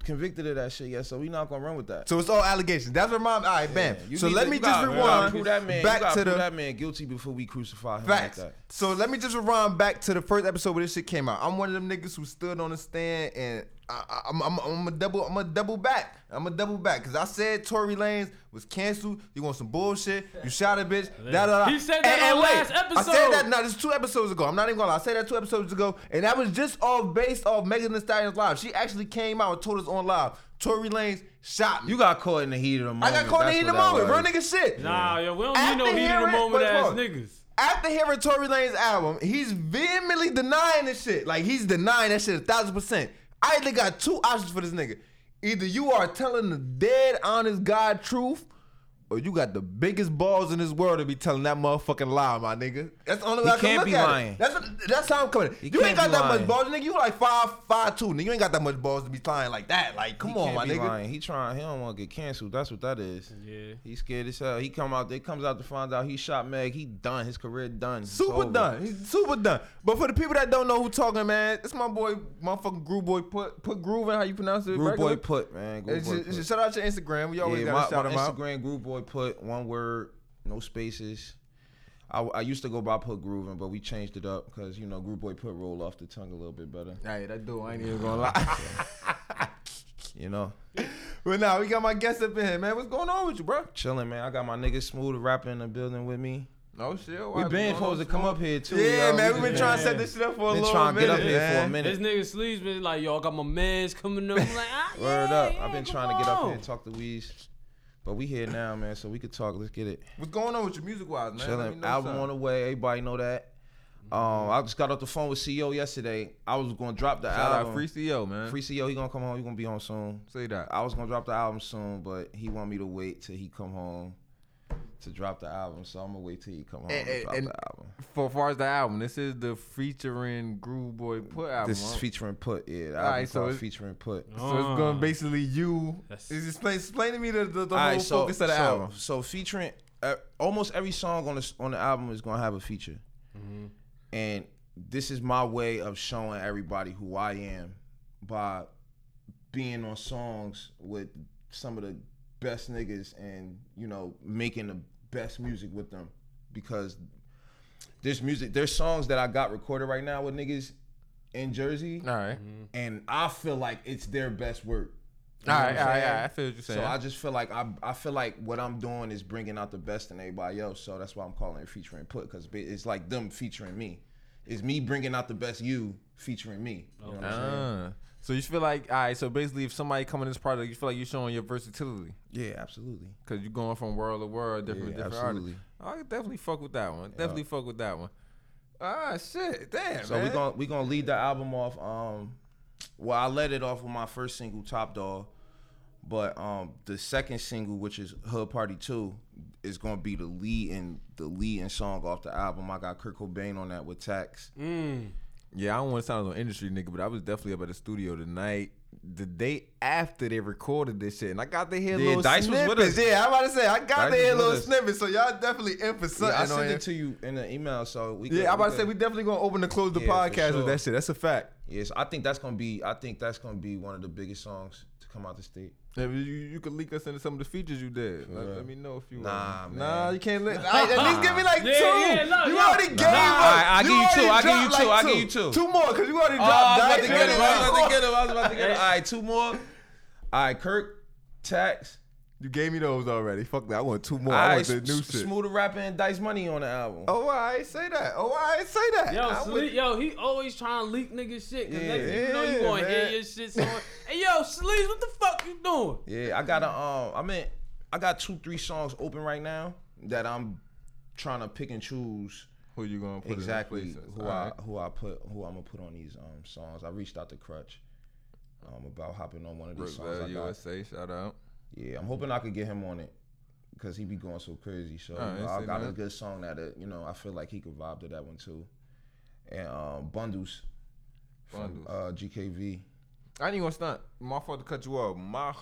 convicted of that shit yet, so we not gonna run with that. So it's all allegations. That's what mom. All right, bam. You so let to- me you just gotta- rewind prove that man, you back gotta to prove the that man guilty before we crucify him facts. like that. So let me just rewind back to the first episode where this shit came out. I'm one of them niggas who stood on the stand and I, I, I'm, I'm, I'm a double. I'm a double back. I'm a double back because I said Tory Lanez was canceled. You want some bullshit? You shot a bitch. Da, da, da. He said that on last episode. I said that. No, this two episodes ago. I'm not even gonna lie. I said that two episodes ago, and that was just all based off Megan Thee Stallion's live. She actually came out and told us on live. Tory Lanez shot me. You got caught in the heat of the moment. I got caught in the heat of the moment. Real was. nigga shit. Nah, yo, we don't need no heat of the moment ass pause. niggas. After hearing Tory Lanez album, he's vehemently denying this shit. Like he's denying that shit a thousand percent. I only got two options for this nigga. Either you are telling the dead, honest God truth, or you got the biggest balls in this world to be telling that motherfucking lie, my nigga. That's the only way He I can can't look be at lying. it. That's what, that's how I'm coming. He you ain't got be that much balls, nigga. You like five, five, two, nigga. You ain't got that much balls to be lying like that. Like, come He on, can't my be nigga. lying. He trying. He don't want to get canceled. That's what that is. Yeah. He scared as hell. He come out. They comes out to find out he shot Meg. He done. His career done. Super over. done. He's super done. But for the people that don't know who talking, man, it's my boy, motherfucking Groove Boy. Put put Groove in how you pronounce it. Groove? Boy Put man. Groove Boy just- Put. shout out your Instagram. We always yeah, gotta my, shout my him out. Instagram Groove Boy Put one word, no spaces. I, I used to go by Put Grooving, but we changed it up because you know Groove Boy Put roll off the tongue a little bit better. Hey, that dude, I ain't even gonna lie. You know, but now we got my guest up in here, man. What's going on with you, bro? chilling man. I got my nigga Smooth rapper in the building with me. No shit. We been supposed to come up here too. Yeah, yo. man. We We've been trying to set this shit up for a been little trying to minute. get up here for a minute. This nigga Sleeves been like, yo, I got my mans coming up. I'm like, ah, yeah, Word up. yeah, I've been come trying to get up here and talk to Weez. But we here now, man, so we could talk. Let's get it. What's going on with your music wise, man? Chilling. Album something. on the way. Everybody know that. Um, I just got off the phone with CEO yesterday. I was gonna drop the Shout album. out Free CEO, man. Free CEO, he gonna come home. He gonna be on soon. Say that. I was gonna drop the album soon, but he want me to wait till he come home to drop the album. So I'm gonna wait till he come home And- to and- drop and- the album. For far as the album, this is the featuring Groove Boy Put album. This is featuring Put. Yeah, the Alright, album so called it's- featuring Put. So it's going to basically you. Is explain explain to me the, the, the whole Alright, so, focus of the so, album. So featuring uh, almost every song on the on the album is gonna have a feature, Mm-hmm. and this is my way of showing everybody who I am by being on songs with some of the best niggas and you know making the best music with them because there's music there's songs that I got recorded right now with niggas in Jersey All right. and I feel like it's their best work. You All know right, what all I'm right, all saying? right. I feel what you're saying. So I just feel like I I feel like what I'm doing is bringing out the best in everybody else. So that's why I'm calling it featuring put because it's like them featuring me. It's me bringing out the best you featuring me. You know what I'm saying? Ah. So you feel like, all right. So basically, if somebody come in this project, you feel like you're showing your versatility Yeah, absolutely. because you're going from world to world, different, Yeah, different absolutely. artists. I could definitely fuck with that one. Definitely fuck with that one. Ah, shit, damn. So man. we gonna we gonna lead the album off. Um, well, I let it off with my first single, Top Dog, but um, the second single, which is Hood Party Two, is gonna be the lead and the lead and song off the album. I got Kurt Cobain on that with Tax. Yeah, I don't want to sound like an industry nigga, but I was definitely up at the studio tonight, the day after they recorded this shit, and I got to hear Yeah, little Dice was with snippets. us. Yeah, I'm about to say I got Dice to hear little us. snippets, so y'all definitely in for something. Yeah, I sent it to you in the email, so we. Yeah, could- I'm about to say we definitely gonna open and close the Yeah, podcast sure. with that shit. That's a fact. Yes, I think that's gonna be. I think that's gonna be one of the biggest songs come out the state. Yeah, you, you could leak us into some of the features you did. Let, real. let me know if you. Nah, uh, man. Nah, you can't let. I, at least give me like Yeah, two. yeah, no, you yo. already gave Nah, us. alright, I'll give you two, I'll give you two, like I'll give you two. Two more, cause you already Oh, dropped. I was about to get him. I was about to get him. I was about to get him. All right, two more. All right, Kirk, Tax. You gave me those already. Fuck that. I want two more. All I right, want the new S- shit. Smoother rapping and Dice Money on the album. Oh, I ain't say that. Oh, I ain't say that. Yo, I Sleep, yo, he always trying to leak nigga shit. Cause Yeah, next thing you know you gonna hear your shit. So, hey, yo, Sleep, what the fuck you doing? Yeah, I got a um. I mean, I got two, three songs open right now that I'm trying to pick and choose Who you gonna put exactly in who Alright. I who I put who I'm gonna put on these um songs. I reached out to Crutch um about hopping on one of these songs. Roswell, I got. USA. Shout out. Yeah, I'm hoping I could get him on it because he be going so crazy. So Alright, you know, I say got a good song that uh, you know I feel like he could vibe to that one too. And um, bundles, from uh, GKV. I ain't even gonna stunt. My fault to cut you off. My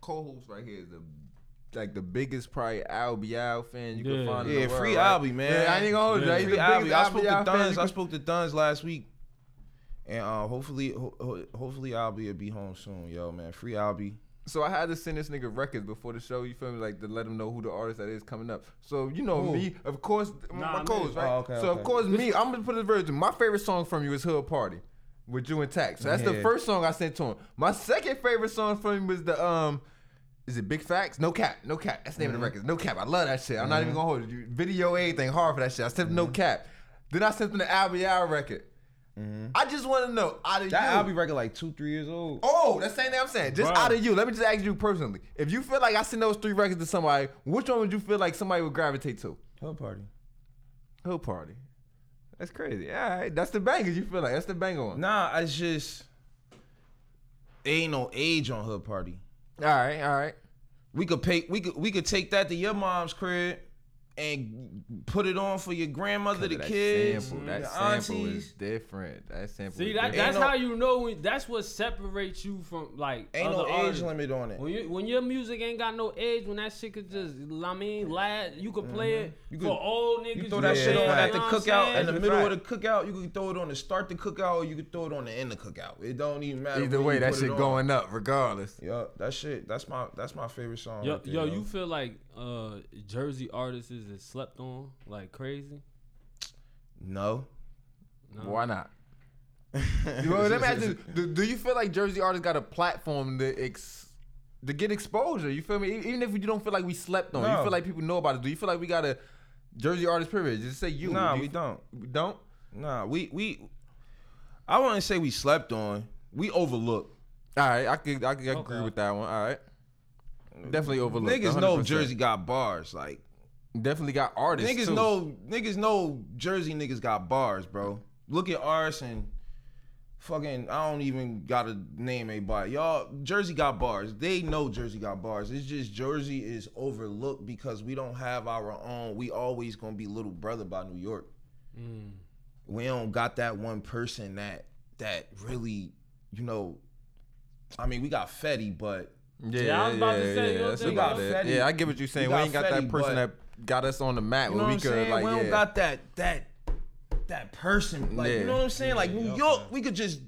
co-host right here is the like the biggest probably Albee Al fan you can Yeah. find. in Yeah, the world, free right? Albee, man. Yeah, I ain't gonna hold. Yeah. He's the Free biggest Albee. I spoke Albee Al to fan Duns. you I spoke to Duns last week, and uh, hopefully, ho- ho- hopefully Albee will be home soon, yo, man. Free Albee. So I had to send this nigga records before the show. You feel me? Like to let him know who the artist that is coming up. So you know Who? me, of course, Nah, my me. co-host, right? Oh, okay, so of course me, I'm gonna put this version. My favorite song from you is Hood Party with you and Tax. So that's the first song I sent to him. My second favorite song from him was the um. Is it Big Facts? No cap, no cap. That's the name Mm-hmm. of the record. No cap. I love that shit. I'm not even gonna hold you. Video anything hard for that shit. I sent him Mm-hmm. no cap. Then I sent him the Albee Al record. I just want to know out of Mm-hmm. That you. Albee record like two, three years old. Oh, that's the same thing I'm saying. Just Bruh. out of you, let me just ask you personally. If you feel like I send those three records to somebody, which one would you feel like somebody would gravitate to? Hood party. Hood Party. That's crazy. All right, that's the banger. You feel like that's the banger one. Nah, it's just ain't no age on Hood party. All right, all right. We could pay. We could we could take that to your mom's crib and put it on for your grandmother, the that kids, sample, mm, your that sample aunties. is different. That sample. See is that that's no- how you know when, that's what separates you from like Ain't no age artists. limit on it. When you when your music ain't got no age, when that shit could just I mean lad, you could play mm-hmm. it You for could- old niggas. You throw that Yeah, shit on yeah. at the You know what I'm cookout saying? in the That's a middle of fact. the cookout. You could throw it on to start the cookout, or you could throw it on the end of the cookout. It don't even matter. Either way, that shit going up regardless. Yeah, that shit. That's my that's my favorite song. Yo, right there, yo, you feel like uh Jersey artists is slept on like crazy? no. No. Why not? You know, let me ask you, do, do you feel like Jersey artists got a platform to ex, to get exposure? You feel me? Even if you don't feel like we slept on, it, you feel like people know about it. Do you feel like we got a Jersey artist privilege? Just say you. Nah, Do you- we don't. We don't. Nah, we we. I wouldn't say we slept on. We overlooked. All right, I could I could agree with that one. All right, definitely overlooked. Niggas know 100%. Jersey got bars. Like Definitely got artists. niggas too. know niggas know Jersey niggas got bars, bro. Look at ours and fucking I don't even gotta name anybody. Y'all Jersey got bars. They know Jersey got bars. It's just Jersey is overlooked because we don't have our own. We always gonna be little brother by New York. Mm. We don't got that one person that that really, you know. I mean, we got Fetty, but Yeah, Yeah, I was about to yeah, say, yeah, that's they about it. Fetty. Yeah, I get what you're saying. We We, ain't got Fetty, that person that got us on the map You know where what we I'm could saying? like we don't got that that that person. Like Yeah. you know what I'm saying? Like New York, we could just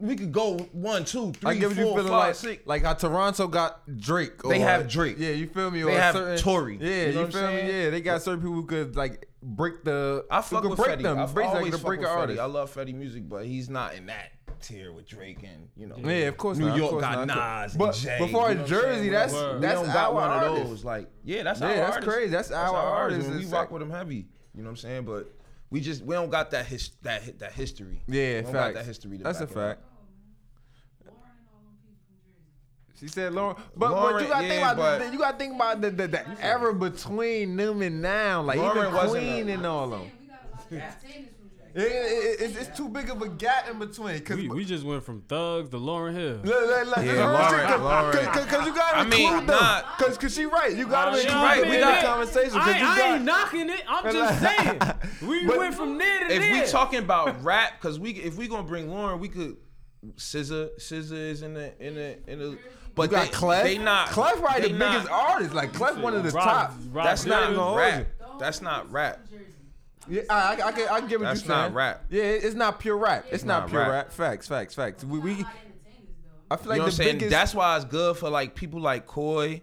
we could go one, two, I three, get what you four, feeling five, like, six. like how Toronto got Drake. Or, They or- have Drake. Yeah, you feel me? They or have certain, Tory. Yeah, You you, know what I'm feel me? Yeah, they got certain people who could like break the. I fuck could with break Fetty. them. I've break, like, always the fuck break with Fetty. artist. I love Fetty music, but he's not in that tier with Drake and you know. Yeah, of course New not, York course not, not. Nas But and Jay. before you know Jersey, saying? that's- We Word. that's don't got our one of artist. those. Like, yeah, that's Yeah, our that's artist. crazy. That's our artist. and we rock like- with them heavy. You know what I'm saying? But we just we don't got that his that that history. Yeah, we don't facts. got that history. To That's a back up. fact. She said Lauryn, but, but you gotta yeah, think about but- the, you gotta think about the, the, the era between them and now, like Lauryn even wasn't Queen a- and all of them. We got a lot of entertainers from Drake. It, it, it's, it's too big of a gap in between. Cause We, we just went from thugs to Lauryn Hill. Look, look, look, Yeah, it's real shit, Lauryn- Lauryn. Cause, cause, cause you gotta I mean, include them. nah. Cause, cause she right. You gotta She include right, them we in got- the conversation. I, you I got, ain't knocking it. I'm just saying. We But- went from there to If there. we talking about rap, because we if we gonna bring Lauryn, we could. Scissor, Scissor is in the in the in the. But you got they, Clef. They not. Clef probably the not- biggest artist. Like Clef, one of the Rob- top. Rob That's not Davis. gonna rap. That's not rap. Yeah, I, I, I, can, I can get what That's you're saying. not rap. Yeah, it- it's not pure rap. It's not, not pure rap. rap. Facts, facts, facts. We, we A lot of entertainers though. I feel like you know what I'm the saying? biggest. That's why it's good for like people like Koi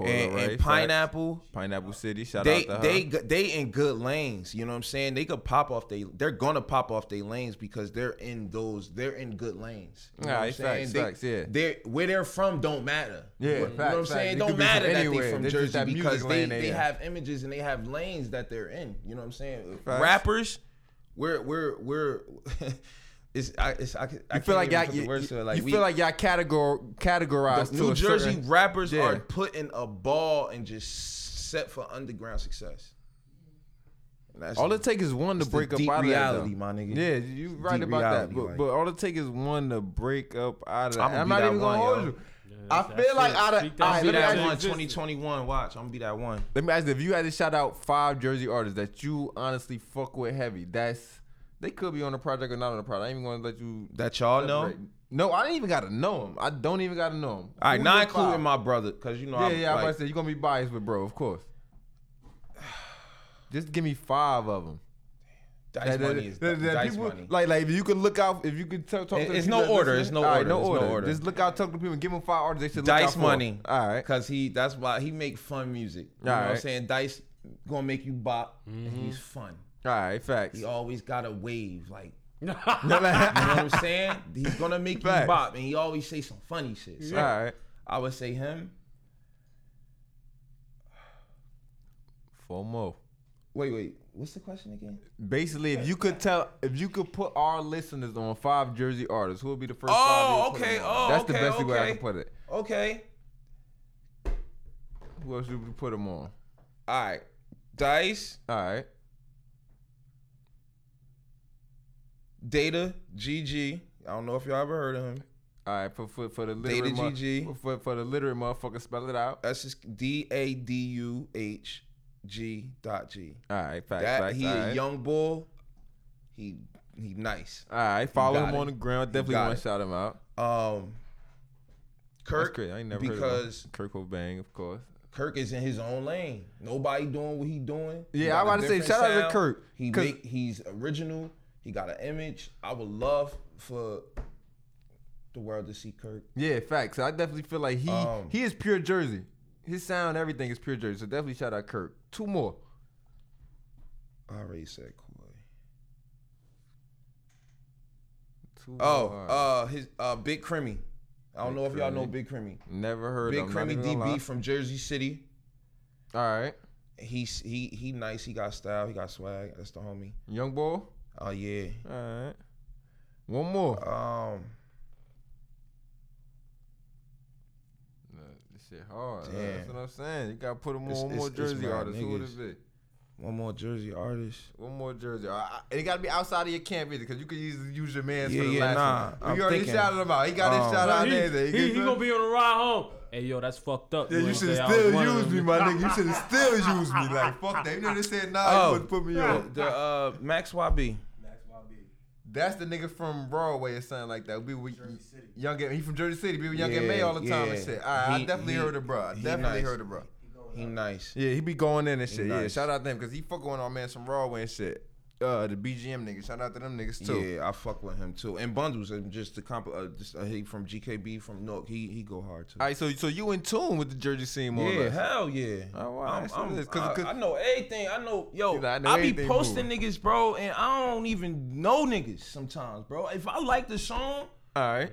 And, and facts. Pineapple. Pineapple City. Shout They out to they her. they in good lanes. You know what I'm saying? They could pop off they. They're gonna pop off their lanes because they're in those. They're in good lanes. You know I'm Alright, saying? facts, They- facts, yeah. They're where they're from don't matter. Yeah, you know facts, what I'm saying? It don't matter that anywhere. they from They just Jersey because they, they they have images and they have lanes that they're in. You know what I'm saying? Facts. Rappers, we're we're we're. It's, I, it's, I, I You feel like can't y'all, put the you, words to it. you we, feel like y'all categor, categorized the New a Jersey certain, rappers Yeah. are putting a ball and just set for underground success. That's All it takes is one to break up deep out of reality, that. my nigga. Yeah, you right Deep about that. But, like- but all it takes is one to break up out of that. I'ma I'm not that even gonna one, hold yo. you. Yeah, I feel that's like it. out of Speak that all right, be shit let me that ask one. 2021. Watch, I'm gonna be that one. Let me ask you, if you had to shout out five Jersey artists that you honestly fuck with heavy, that's they could be on the project or not on the project. I ain't even gonna let you. That y'all know. No, I didn't even gotta know him. I don't even gotta know him. All right, Who's not including five? my brother, cause you know Yeah, I'm yeah. Like, to say you're gonna be biased with bro, of course. Just give me five of them. Dice money is dice money. Like, like if you could look out, if you could talk, talk It- to it's no order, it's no All right, order, no it's no order. order. Just look out, talk to people, and give them five artists. They should Dice money. All right. Cause he that's why he make fun music. You know what I'm saying? Dice gonna make you bop and he's mm-hmm. fun. All right. Facts. He always got a wave, like All you know what I'm saying? He's gonna make you Facts. bop and he always say some funny shit. So right. I would say him. Four more. Wait, wait. What's the question again? Basically, if you could tell, if you could put our listeners on five Jersey artists, who would be the first Oh, five? you okay. Oh, That's the okay, best way I can put it. Okay. Who else would you put them on? All right. Dice, All right. Data, GG. I don't know if y'all ever heard of him. All right. For for, for the literate Data GG. For, for the literate motherfucker, spell it out. That's just D A D U H G dot G. All right. Facts. That facts, he all a young bull. He he nice. All right. Follow him it. on the ground. Definitely want to shout him out. Um, Kirk. I ain't never heard of because him. Kirk Bang, of course. Kirk is in his own lane. Nobody doing what he doing. He Yeah, I about to say, shout out to. Kirk, He make he's original. He got an image. I would love for the world to see Kirk. Yeah, facts. I definitely feel like he Um, he is pure Jersey. His sound, everything is pure Jersey. So definitely shout out Kirk. Two more. I already said Koi. Two Oh, more. Oh, uh, his uh, Big Crimmy. I don't Big know if y'all know Big Crimmy. never heard Big of him. not Crimmy DB from Jersey City. All right, He's he he nice. He got style. He got swag. That's the homie. young boy. Oh yeah. All right, one more. Um. Nah, this shit hard. Damn. That's what I'm saying. You gotta put him on It's- one more it's- it's Jersey my artist. Who would niggas. it One more Jersey artist. One more Jersey. I, I, and it gotta be outside of your camp either, because you could use use your man Yeah, for the yeah, last nah, one. I'm you already thinking, shouted him out. He got his um, shout out he, there. he, You he gonna be on the ride home. Hey yo, that's fucked up. Yeah, you ain't should have still one of used me, my nigga. You should have still used me. Like, fuck that. You know what they said, nah, Oh. you supposed to put me on. the uh, Max YB. Max YB. That's the nigga from Broadway or something like that. We, we Young M- he from Jersey City. Be with Young Yeah, M A all the time and yeah. shit. All right, I definitely he- heard of bro. I he definitely nice. heard of bro. He nice. Yeah, he be going in and shit. Yeah, shout out to him because he fuck on our man some Broadway and shit. Uh, the BGM niggas. Shout out to them niggas too. Yeah, I fuck with him too. And Bundles, and just the comp, uh, just uh, he from GKB from Nook. He he go hard too. All right, so so you in tune with the Jersey scene more or Yeah, hell yeah. Oh, wow. I'm, I'm- what it is. 'Cause- I, 'cause- I know everything. I know, yo. He's like, I I, be posting moving. niggas, bro, and I don't even know niggas sometimes, bro. If I like the song, All right.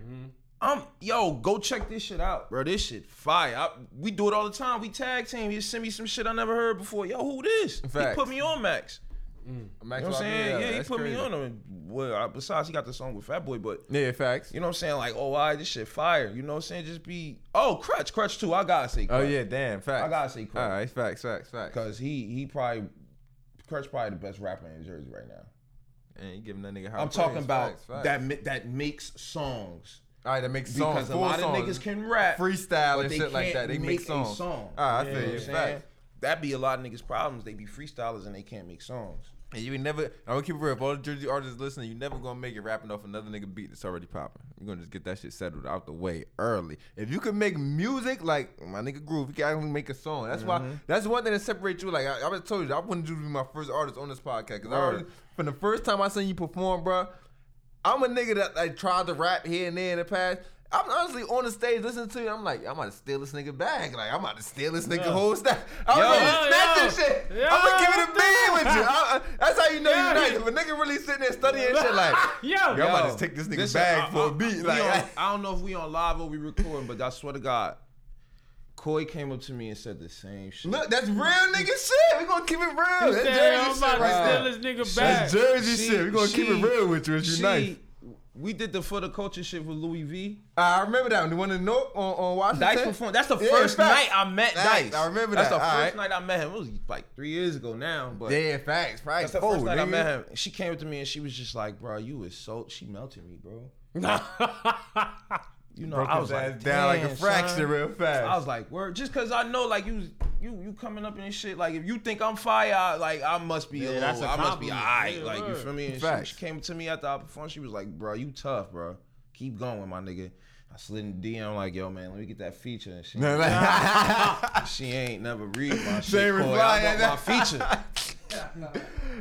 I'm yo, go check this shit out, bro. This shit fire. I, we do it all the time. We tag team. He send me some shit I never heard before. Yo, who this? Facts. He put me on Max. Max You know what I'm saying? Yeah, he put crazy. me on him. Well, besides he got the song with Fat Boy, but Yeah, facts. you know what I'm saying? Like, oh, why this shit fire? You know what I'm saying? Just be oh, Crutch, Crutch too. I gotta say, Oh yeah, damn, facts. I gotta say Crutch. All right, facts, facts, facts. Cause he he probably Kurt's probably the best rapper in Jersey right now. And you giving that nigga high I'm praise. talking about Facts, facts. that ma- that makes songs All right, that makes songs. because a lot songs. of niggas can rap, freestyle and shit like that. They make, make songs. a song. Ah, I You know feel what you. I'm saying? Facts. That be a lot of niggas' problems. They be freestylers and they can't make songs. And you ain't never. I'm gonna keep it real. If all the Jersey artists listening, you never gonna make it rapping off another nigga beat that's already popping. You're gonna just get that shit settled out the way early. If you can make music like my nigga Groove, you can actually make a song. That's why. Mm-hmm. That's one thing that separates you. Like I, I told you, I wanted you to be my first artist on this podcast. Cause I already, from the first time I seen you perform, bro, I'm a nigga that like tried to rap here and there in the past. I'm honestly on the stage listening to you. I'm like, I'm about to steal this nigga bag. Like, I'm about to steal this nigga whole stack. I'm Yo. ready to snatch Yo, this shit. yo, I'm gonna give it a yo, bean with you. I- I- that's how you know Yeah. you're nice. If a nigga really sitting there studying shit, like, Yo, yo, I'm about to take this nigga listen, bag I- for I- a beat. Like, on- I don't know if we on live or we recording, but I swear to God, Koi came up to me and said the same shit. look, that's real nigga shit. We gonna keep it real. He That's said, I'm Jersey about shit to right steal this nigga That's. Jersey She- shit. We gonna keep it real with you. It's you she- nice. We did the for the culture shit with Louis V. I remember that one. The one in on, on Washington. Dice performed. That's the Yeah, first facts. night I met Facts. Dice. I remember that. That's that. the All first right. night I met him. It was like three years ago now, but Yeah, facts. right? that's the first night I met him. She came up to me and she was just like, "Bro, you was so." She melted me, bro. You know, Broke I was like, down like a "Damn, fraction son." real fast. I was like, "Word," just cause I know, like you, you, you coming up in this shit. Like if you think I'm fire, I- like I must be a Yeah, little, that's I must be alright. Yeah, like you feel me? And she, she came to me after I performed. She was like, "Bro, you tough, bro. Keep going, my nigga." I slid in the DM like, "Yo, man, let me get that feature." And she, like- she ain't never read my shit. Same reply, I want my feature.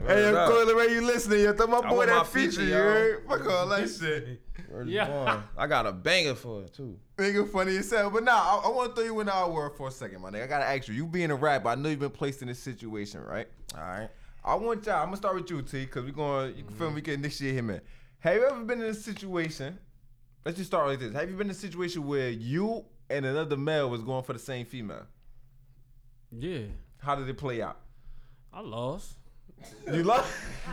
Hey, yo, Word up. Corey, the way you listening, yo, throw my boy that feature, feature, you yo. heard? Fuck all that shit. Word is Yeah. born. I got a banger for it too. Nigga funny as hell. But nah, I, I want to throw you in our world for a second, my nigga. I gotta ask you, you being a rapper, I know you've been placed in this situation, right? All right. I want y'all, I'm gonna start with you, T, because we're going, you can feel me, we can initiate him in. Have you ever been in a situation, let's just start like this. Have you been in a situation where you and another male was going for the same female? Yeah, How did it play out? I lost. You love?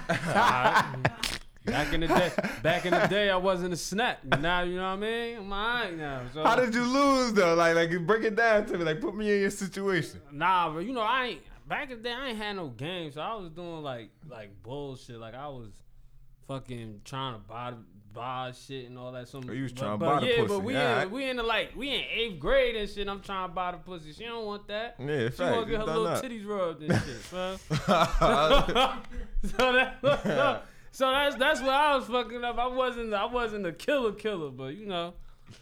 Back in the day, back in the day, I wasn't a snack. But now, you know what I mean? I'm alright now. So, How did you lose though? Like, like break it down to me. Like, put me in your situation. Nah, but you know, I ain't back in the day. I ain't had no games, so I was doing like like bullshit. Like I was fucking trying to buy buy shit and all that. Some Oh, you was but- trying to but buy the yeah, pussy. but we in Alright. we in the like we in eighth grade and shit. I'm trying to buy the pussy. She don't want that. Yeah, She want to get her little that. titties rubbed and shit, fam. so that, so that's that's where I was fucking up. I wasn't I wasn't a killer killer, but you know,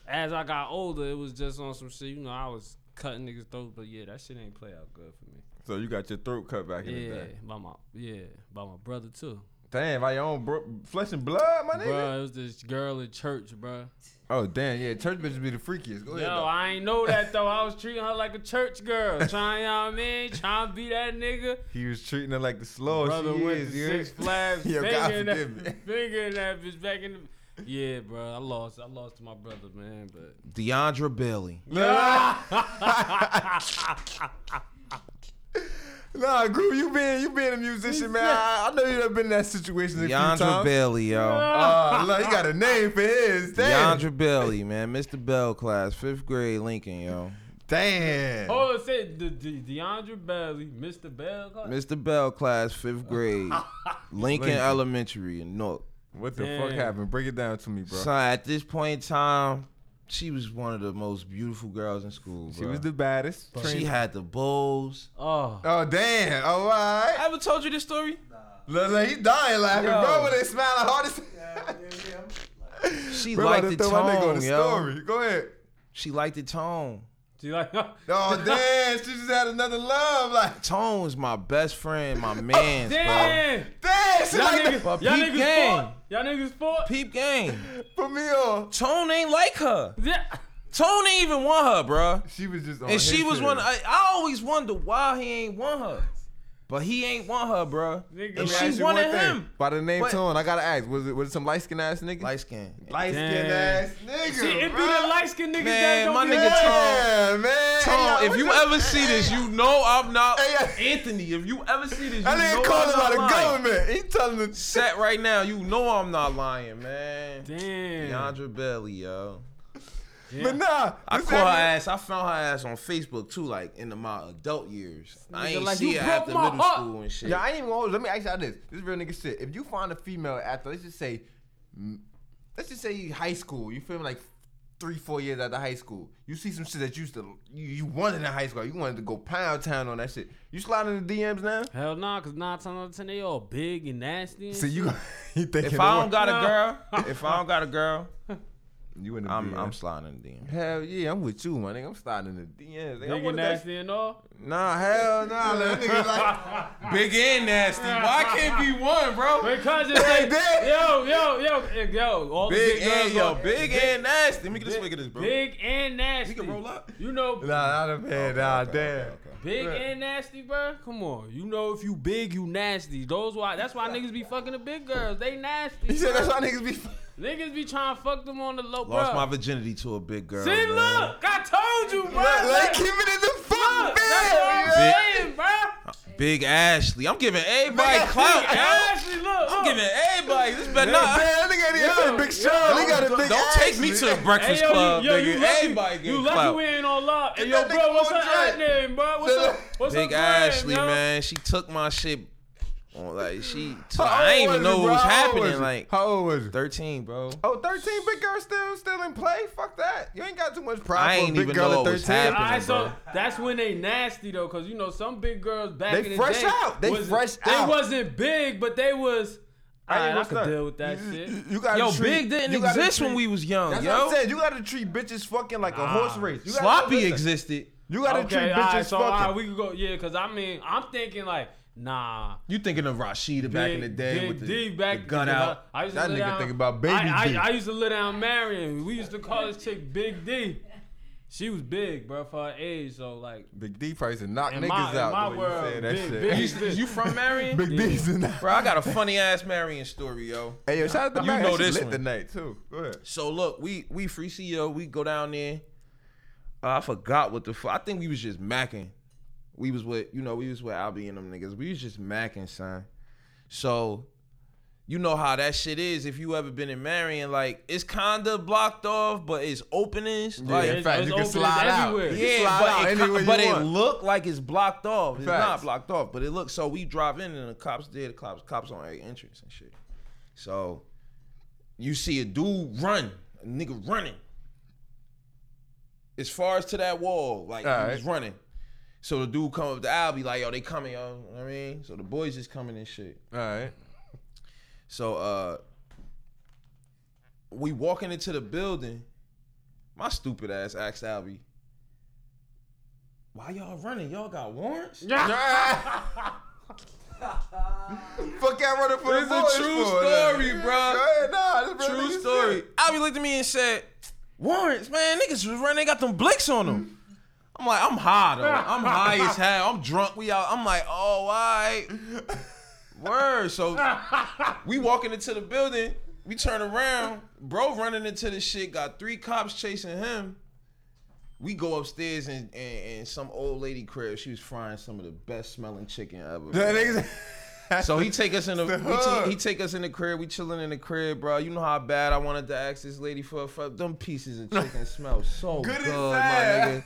as I got older, it was just on some shit. You know, I was cutting niggas throats, but yeah, that shit ain't play out good for me. So you got your throat cut back in the Yeah, day. by my yeah, by my brother too. Damn, by your own bro- flesh and blood, my nigga. Bro, it was this girl in church, bro. Oh damn, yeah, church bitches be the freakiest. Go Yo, ahead. though. I ain't know that though. I was treating her like a church girl, trying, you know what I mean, trying to be that nigga. he was treating her like the slowest Brother she went is. to Six? Flags, Yo, God fingering that, forgive me. fingering that bitch back in the. Yeah, bro, I lost. I lost to my brother, man. But Deandra Bailey. Nah, Groove, you been you been a musician, man. I, I know you have been in that situation a few Deandra times. Bailey, yo. Oh, look, he got a name for his. Damn. Deandra Bailey, man. Mr. Bell class, fifth grade Lincoln, yo. Damn. oh, it said the, the DeAndre Bailey, Mr. Bell. class. Mr. Bell class, fifth grade. Lincoln Lincoln. Elementary in Newark. What the fuck happened? Break it down to me, bro. So at this point in time, she was one of the most beautiful girls in school, she bro. was the baddest. She Trained- had the bows. Oh, Oh damn! All right. I ever told you this story? Look, look, he dying laughing, Yo. bro. When they smiling hard as. She Bro, liked the throw my nigga on tone, the yo. story. Go ahead. She liked the tone. She like, Oh damn, she just had another love. Like Tone was my best friend, my oh, man's, bro. damn. damn, she Y'all like niggas, But y'all peep niggas game. Fought. Y'all niggas fought. Peep game. put me on. Tone ain't like her. Yeah. Tone ain't even want her, bro. She was just on And she was shit. one. I, I always wonder why he ain't want her, but he ain't want her, bro. Nigga, And Let me she wanted one thing. him. By the name But- Tone, I gotta ask, was it was it some light skin ass nigga? Light skin. light skinned Damn. ass nigga. See, it be the light skin niggas Man, that my don't be nigga like- Yeah, man. Tone, Hey, yo, if you what's ever up? see this, you know I'm not Hey, Anthony. If you ever see this, you That know nigga calling I'm by the not lying. government. He telling the Set right now, you know I'm not lying, man. Damn. Deandra Belly, yo. But nah, I this caught her ass. I found her ass on Facebook too, like in my adult years. I Nigga, ain't like, see her after middle heart. school and shit. Yeah, I ain't even gonna hold. Let me ask y'all this. This is real nigga shit. If you find a female after, let's just say, let's just say high school, you feel me like three, four years after high school, you see some shit that you used to, you, you wanted in high school, you wanted to go pound town on that shit. You slide in the DMs now? Hell nah, cause nine times out of ten they all big and nasty. And So you, shit. you thinking if I don't of- got a girl, if I don't got a girl, you in the I'm DM. I'm sliding in the DM. Hell yeah, I'm with you, my nigga. I'm sliding in the DMs. Nigga, I big and wanted that nasty and all. Nah, hell nah. That nigga like, Big and nasty. Why can't be one, bro? Because it's like, damn. yo, yo, yo, eh, yo, all the Big big and yo, go- big and nasty. Let me get a big- swig of this, bro. Big and nasty. We can roll up. You know, nah, not a man. Nah, damn. big and nasty, bro. Come on, you know if you big, you nasty. Those why. That's why niggas be fucking the big girls. They nasty. He said that's why niggas be. Niggas be trying to fuck them on the low, Lost bro. my virginity to a big girl. See, man. look, I told you, bro. Like, Like, keep it in the look, fuck, that's what I'm saying, bro. Uh, big Ashley. I'm giving everybody Big clout, yo. Ashley, look, I'm look. giving everybody. This better Damn, not. that nigga ain't even say Big yo, Sean. He got a big Don't take me to the Breakfast Hey, yo, Club, you, yo, nigga. you lucky, everybody you getting lucky clout. we ain't on lock. Hey, yo, bro, what's on her track. name, bro? What's up? what's Big her Ashley, man. She took my shit. On, like she, How I ain't old even know it, what was happening. was? Like how old was it? 13, bro. Oh, 13 big girl still still in play? Fuck that. You ain't got too much pride I for a ain't big even girl know at it was 13. happening. All right, so bro. that's when they nasty though, cause you know some big girls back They in the fresh day out. They wasn't- fresh They out. wasn't big, but they was. I ain't Alright, I gonna could stunt. deal with that You- shit. You, you gotta Yo, treat, big didn't you gotta exist when treat- we was young, That's what I'm saying. You gotta treat bitches fucking like a horse race. You gotta, Sloppy listen, existed. You gotta okay, treat all bitches right, so all fucking. right, we could go. Yeah, cause I mean, I'm thinking like, nah. You thinking of Rashida back in the day Big with the, D back the gut because out? I, I used to That live nigga down, think about baby I, D. I, I used to live down Marion. We used to call this chick Big D. She was big, bro, for her age. So like, Big D probably to knock in niggas my, in out. my the way you world, saying that big, shit. big, Is, is you from Marion? Big Yeah. D's in that. Bro, I got a funny ass Marion story, yo. Hey, yo, shout out to You know That shit this lit one. tonight too. Go ahead. So look, we we free CEO, we go down there. Uh, I forgot what the fuck. I think we was just macking. We was with, you know, we was with Albee and them niggas. We was just macking, son. So, you know how that shit is. If you ever been in Marion, like it's kinda blocked off, but it's openings. like, in fact, it's you can slide out. everywhere. Yeah, slide but out it, any way ki- you but it look like it's blocked off. It's not blocked off, but it looks so. We drive in and the cops there. The cops, cops on every entrance and shit. So you see a dude run, a nigga running as far as to that wall, like All he was right. running. So the dude come up to Al, be like, "Yo, they coming, yo." You know what I mean, so the boys just coming and shit. All right. So uh we walking into the building. My stupid ass asked Albee, why y'all running? Y'all got warrants? Fuck y'all running for the boys. It's a true for, story, then? bro. Go ahead, nah, this True story. shit. Albee looked at me and said, warrants, man, niggas was running, they got them blicks on them. I'm like, I'm high though. I'm high as hell. I'm drunk. We out. I'm like, oh, all right. Word. So we walking into the building. We turn around. Bro running into the shit. Got three cops chasing him. We go upstairs and, and, and some old lady crib. She was frying some of the best smelling chicken ever. So he take us in the, The t- he take us in the crib. We chilling in the crib, bro. You know how bad I wanted to ask this lady for for them pieces of chicken smell so Good good, my nigga.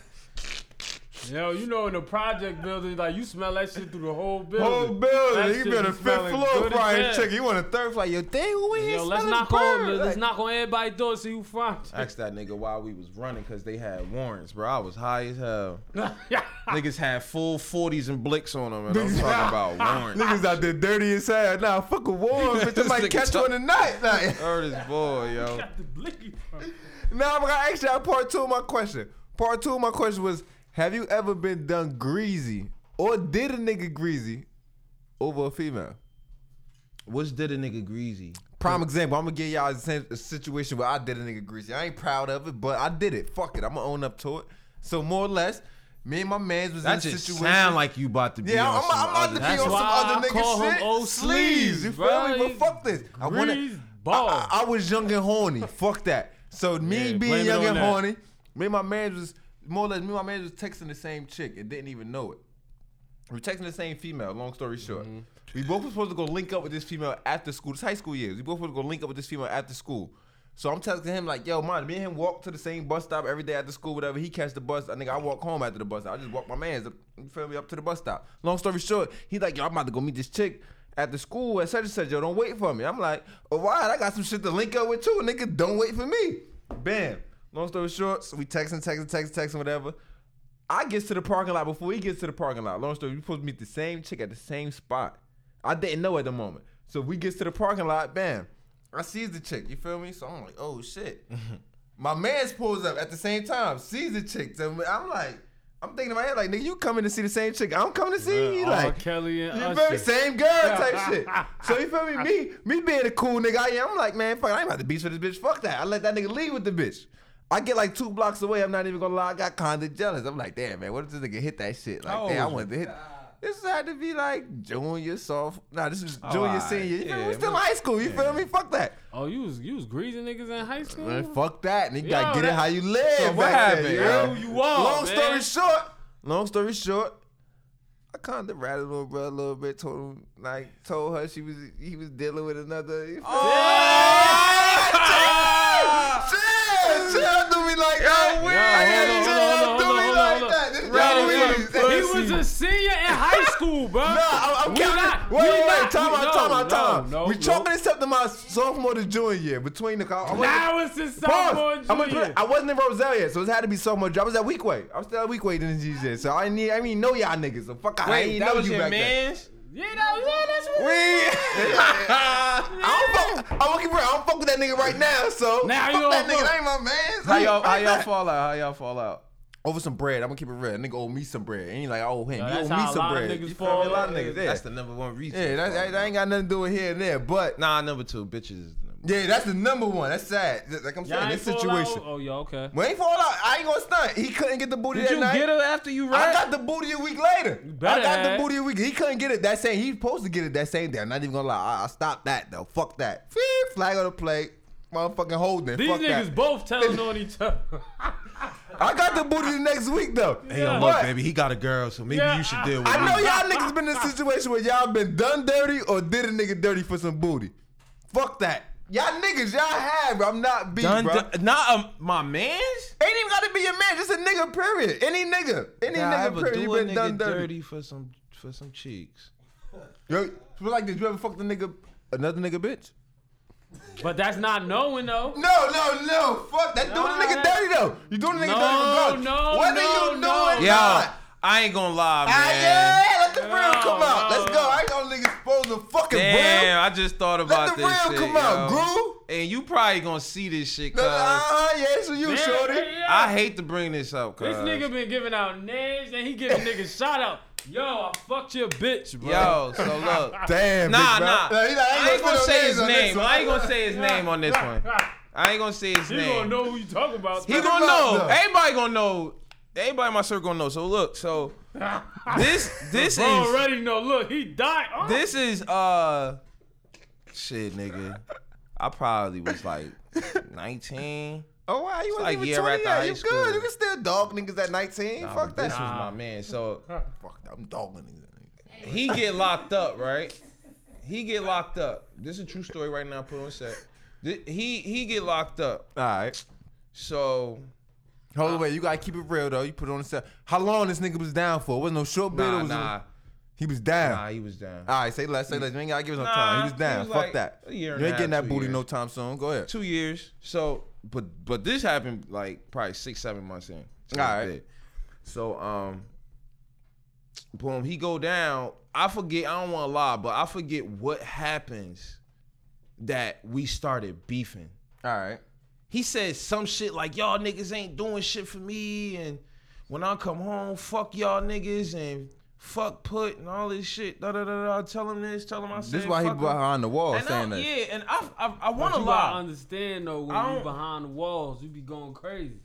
Yo, you know in the project building, like you smell that shit through the whole building. Whole building. That You been be on the be fifth floor frying chicken. You want a third floor? Yo, dang, who in here Yo, let's knock on, let's knock on everybody's door, see who from. Asked that nigga why we was running because they had warrants, bro. I was high as hell. Niggas had full 40s and blicks on them, and I'm talking about warrants. Niggas out there dirty as hell. Nah, fuck a war, bitch. I might catch you in the night. Like, Heard his boy, yo. Got the blicky now I'm gonna ask y'all part two of my question. Part two of my question was: Have you ever been done greasy, or did a nigga greasy over a female? What's did a nigga greasy? Prime example. I'm gonna give y'all a, sen- a situation where I did a nigga greasy. I ain't proud of it, but I did it. Fuck it. I'm gonna own up to it. So more or less, me and my man's was That in a just situation. sound like you about to be Yeah, on I'm, some I'm about to other- be That's on some why other I nigga call him shit. old sleeves, you feel bro. me? But fuck this. I wanna. I, ball. I, I was young and horny. fuck that. So me Yeah, being young and that. horny, me and my man was more or less. Me and my man was texting the same chick and didn't even know it. We were texting the same female. Long story short, Mm-hmm. we both were supposed to go link up with this female after school. It's high school years. We both were supposed to go link up with this female after school. So I'm texting him like, "Yo, man, me and him walk to the same bus stop every day after school, whatever. He catch the bus. I think I walk home after the bus. stop. I just walk my man's, up, you feel me, up to the bus stop. Long story short, he's like, "Yo, I'm about to go meet this chick." At the school at such and such, yo, don't wait for me. I'm like, all right, I got some shit to link up with too. Nigga, don't wait for me. Bam. Long story short, so we texting, texting, texting, texting, whatever. I gets to the parking lot before he gets to the parking lot. Long story, we supposed to meet the same chick at the same spot. I didn't know at the moment. So we gets to the parking lot, bam. I sees the chick, you feel me? So I'm like, oh shit. My man's pulls up at the same time, sees the chick. So I'm like, I'm thinking in my head, like, nigga, you coming to see the same chick I'm coming to see? R. like, Kelly and you feel me? Same girl type shit. So you feel me? Me, me being a cool nigga, I am. I'm like, man, fuck, I ain't about to beach for this bitch. Fuck that. I let that nigga leave with the bitch. I get like two blocks away. I'm not even gonna lie. I got kinda jealous. I'm like, damn, man, what if this nigga hit that shit? Like, How damn, I wanted to hit. This had to be like junior, soft. Nah, this was oh, junior, alright. senior. You? Yeah, We still high school. You feel me? Fuck that. Oh, you was you was greasing niggas in high school. Man, fuck that. And nigga, Yo, gotta get it how you live. So what happened, then, yo? yo? You are, Long man? story short. Long story short. I kind of rattled little brother a little bit. Told him like told her she was he was dealing with another. Oh! he was a senior in high school, bro. Nah, I'm, I'm We counting. not- wait, wait, wait. Time out, time out, time out. we no, no. this up to my sophomore to junior year between the. Wasn't- Now it's his sophomore I'm gonna put junior. I wasn't in Roselle yet, so it had to be sophomore. I was at Weequahic. I was still at Weequahic in the GJ, so I need. I mean, know y'all niggas. So fuck, I ain't know you back then. Yeah, that was, yeah, that's what. We. I don't fuck. I'm gonna keep. I don't fuck with that nigga right now. So Now you fuck that nigga. fuck. That ain't my man. How y'all, how y'all fall out? How y'all fall out? Over some bread. I'm gonna keep it real. Nigga owe me some bread. Ain't like I owe him. Yo, you owe me some bread. niggas You feel fall. me? A lot of niggas. Yeah. That's the number one reason. yeah, that, that, that ain't got nothing to do with here and there. But Nah, number two, bitches. number yeah, that's the number one. That's sad. Like I'm Y'all saying, this fall out? situation. Oh, yeah, okay. We ain't fall out. I ain't gonna stunt. He couldn't get the booty Did that you night. get her after you I got the booty a week later. I better got the booty a week. He couldn't get it that same. He supposed to get it that same day. I'm not even gonna lie. I, I stopped that though. Fuck that. Flag on the plate. Motherfucking holding. These Fuck niggas that. both telling on each other. I got the booty the next week though. Hey, yo, look, But baby, he got a girl, so maybe Yeah, you should deal with I me. know y'all niggas been in a situation where y'all been done dirty or did a nigga dirty for some booty. Fuck that. Y'all niggas, y'all have. bro. I'm not beat, Done, bro. done- not um, my man's. Ain't even gotta be your man. Just a nigga. Period. Any nigga. Any Did I nigga. ever Period. do You a been nigga done dirty. dirty for some for some cheeks? Yo, so like, did you ever fuck the nigga? Another nigga, bitch? But that's not knowing though. No, no, no. Fuck that. Doing a nigga dirty though. You doing a nigga No, dirty regardless. no, Whether no, you do no. it or Yo, not. I ain't gonna lie, man. Ah, yeah, let the real come out. no, Let's go. I ain't gonna niggas expose the fucking Damn, real. I just thought about this. Shit. Let the this real shit. come out, yo. Groove. And you probably gonna see this shit, No, cuz. uh, yeah, so you, Yeah, shorty. yeah. I hate to bring this up, cuz. This nigga been giving out names and he giving niggas shout out. Yo, I fucked your bitch, bro. Yo, so look. Damn, Nah, big nah. bro. he like, I ain't gonna put no say his name. I ain't gonna say his name on this one. I ain't gonna say his He name. gonna know who you talking about. He gonna know. though. Everybody gonna know. Everybody in my circle gonna know. So look, so this this Bro is already know. Look, he died. Oh. this is uh shit, nigga. I probably was like 19. Oh wow, you wasn't like even 20 yet. You school. good? You can still dog niggas at 19. Nah, Fuck that. This was my man. So Fuck. I'm dogging niggas. he get locked up, right? He get locked up. This is a true story right now. Put on set. He he get locked up. All right. So Hold on, wait. You gotta keep it real though. You put it on the set. How long this nigga was down for? It Wasn't no short or nah was nah He was down. nah. He was down. All right, say less, say less. You ain't gotta give us no Nah, time. He was he down. was Fuck like that. a year and you a ain't getting that booty years. no time soon. Go ahead. two years. So, but but this happened like probably six seven months in. So, All right. so um, boom, he go down. I forget. I don't want to lie, but I forget what happens that we started beefing. All right. he said some shit like y'all niggas ain't doing shit for me, and when I come home, fuck y'all niggas and fuck put and all this shit. Da da da da. Tell him this. Tell him I said. This is why he fuck him. behind the wall And saying I, that. yeah, and I I, I want But to you gotta lie. understand though, when I you behind the walls, you be going crazy.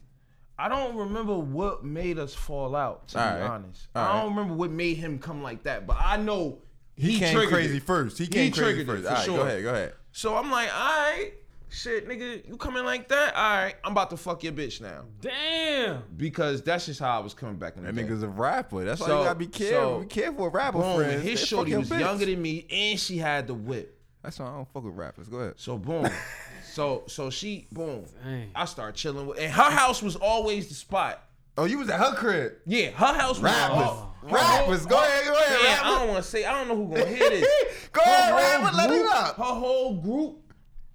I don't remember what made us fall out. To All be right. honest, All I don't remember what made him come like that. But I know He, came crazy it. first. He came crazy first. it for All right, sure. go ahead, go ahead. So I'm like, all right, shit, nigga, you coming like that? All right, I'm about to fuck your bitch now Damn. because that's just how I was coming back in the That day. nigga's a rapper. That's why So- you gotta be careful. so- be careful with rapper boom, friends. his They shorty fuck was bitch. younger than me, and she had the whip. That's why I don't fuck with rappers. Go ahead. So boom, so so she boom. Dang. I start chilling with, and her house was always the spot. Oh, you was at her crib. Yeah, her house was Rappers. all- her Rappers. whole- Go ahead, go ahead, Yeah, rapper. I don't want to say. I don't know who gonna hear this. Go ahead, Her whole rapper. Let it group- up. Her whole group,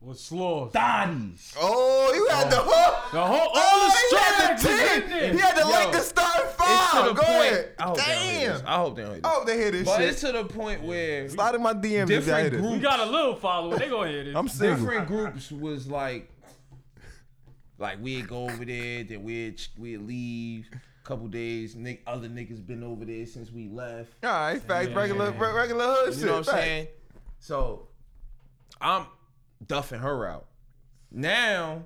With slaws. thotties. Oh, you had the oh. hook. The whole all Oh, the he had strags the team. He had the Yo, Lakers starting five. Go point. ahead. I hope they don't hear this. Damn. I hope they don't hear this. I hope they hear this But shit. it's to the point where Slide in my DMs if y'all hear different this. We got a little follower. They gonna hear this. I'm single. different groups was like, like we'd go over there, then we'd we'd leave. Couple days, Nick, other niggas been over there since we left. All right, facts, Yeah. regular, regular hood shit. You know what I'm facts. saying? So I'm duffing her out. Now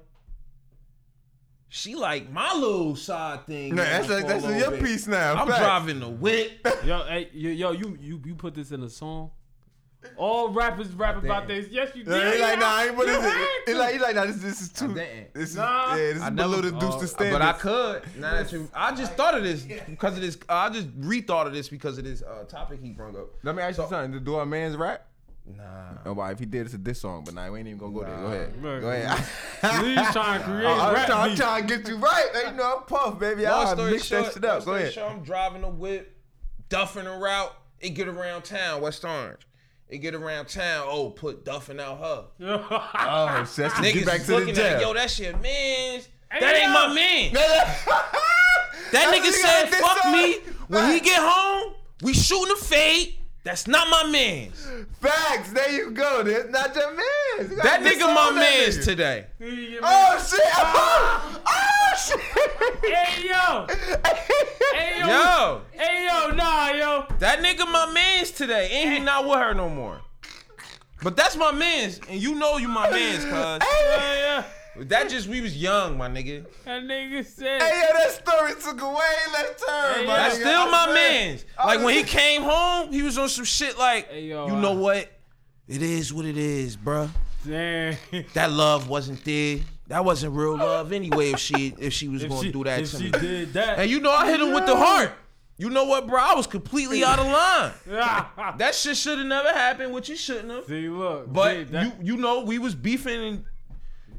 she like my little side thing. Nah, that's like, that's your over. piece now. I'm facts. driving the whip. Yo, hey, yo, yo, you, you, you put this in a song. All rappers rap about this. Yes, you did. Yeah, he like, nah, I ain't put You this. had He like, he like, nah, this, this is too. didn't. This is, Nah. yeah, this is below never- the deuce uh, to standard. But I could. Now that you, I just thought of this because of this. I just rethought of this because of this uh, topic he brought up. Let me ask you something. Do our man's rap? Nah. Oh, why? If he did, it's a diss song. But nah, we ain't even gonna go there. Go ahead. Right. Go ahead. Lee's trying to create I'm, rap trying, I'm trying to get you right. Hey, you know, I'm puff, baby. Long I'll story mix short, that shit long up. Go story ahead. short, I'm driving a whip, duffing a route. It get around town, West Orange. It get around town. Oh, put duffing out her. Oh, shit. Let's Niggas get back to the looking jam. at yo, that shit, man. Hey, That ain't yo. my man. That That nigga said, "Fuck me." When he get home, we shooting a fade. That's not my man's. Facts. There you go. That's not your man's. You That nigga my that man's nigga. today. Oh shit! Oh, oh shit! Hey yo, hey yo, Yo, hey yo, nah yo. that nigga my man's today, and he not with her no more. But that's my man's, and you know you my man's, cuz. Yeah, yeah. That just we was young, my nigga. That nigga said. Hey yo, that story took a way left turn. Hey, my That's nigga. still my swear. man's. Like when he came home, he was on some shit like, Hey, yo, you know I- what? It is what it is, bruh. Damn. That love wasn't there. That wasn't real love anyway. If she if she was If gonna she, do that if to she me, did that, and you know I hit him with the heart. You know what, bro? I was completely out of line. that, That shit should have never happened, which you shouldn't have. see, look, But see, that, you you know we was beefing and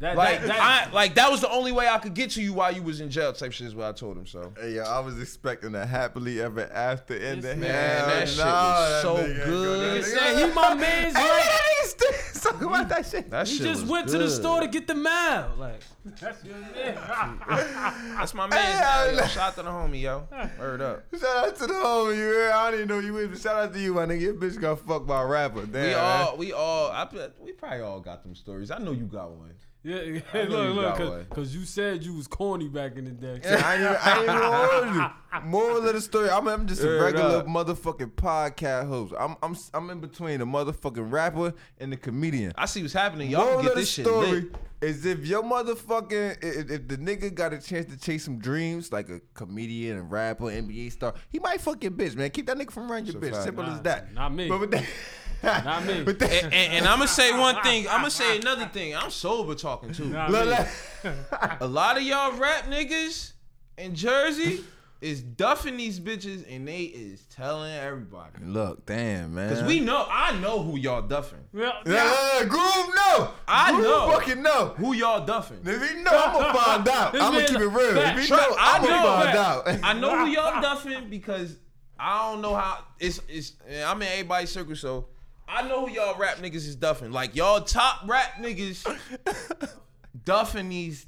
that, like that, that, I like that was the only way I could get to you while you was in jail. Type shit is what I told him. So Hey, yo, I was expecting a happily ever after in the This man, hell that shit no, was that so good. gonna- Nigga said he my man's Hey, right. that nigga about that shit. that He shit just was went to the store to get the mail. Like that's your man. That's my man. Hey, Shout out to the homie, yo. Word up. Shout out to the homie, you heard? I didn't even know you was. Shout out to you, my nigga. Your bitch got fucked by a rapper. Damn. We man. all, we all, I bet we probably all got them stories. I know you got one. Yeah, yeah. I look, look, got cause, you said you was corny back in the day. I ain't even, I ain't even you. Moral of the story, I'm, I'm just a regular up. motherfucking podcast host. I'm, I'm, I'm in between the motherfucking rapper and the comedian. I see what's happening. Y'all Moral can get of the this shit story lit. is if your motherfucking if, if the nigga got a chance to chase some dreams like a comedian, a rapper, NBA star, he might fuck your bitch, man. Keep that nigga from running your It's a bitch. fact. Simple Nah, as that. not me. But with that, Not me. With that, And, and, and I'm gonna say one thing. I'm gonna say another thing. I'm sober talking too. Not Look, me. A lot of y'all rap niggas in Jersey is duffing these bitches, and they is telling everybody. Look, damn, man. Cause we know, I know who y'all duffing. Well, Yeah, yeah, yeah, Groove, no. I Groove know. fucking know. Who y'all duffing? If he know, I'm gonna find out. This I'm gonna keep it real. If he know, I I'm gonna find out. I know who y'all duffing because I don't know how it's it's. I'm in everybody's circle, so I know who y'all rap niggas is duffing. Like y'all top rap niggas duffing these.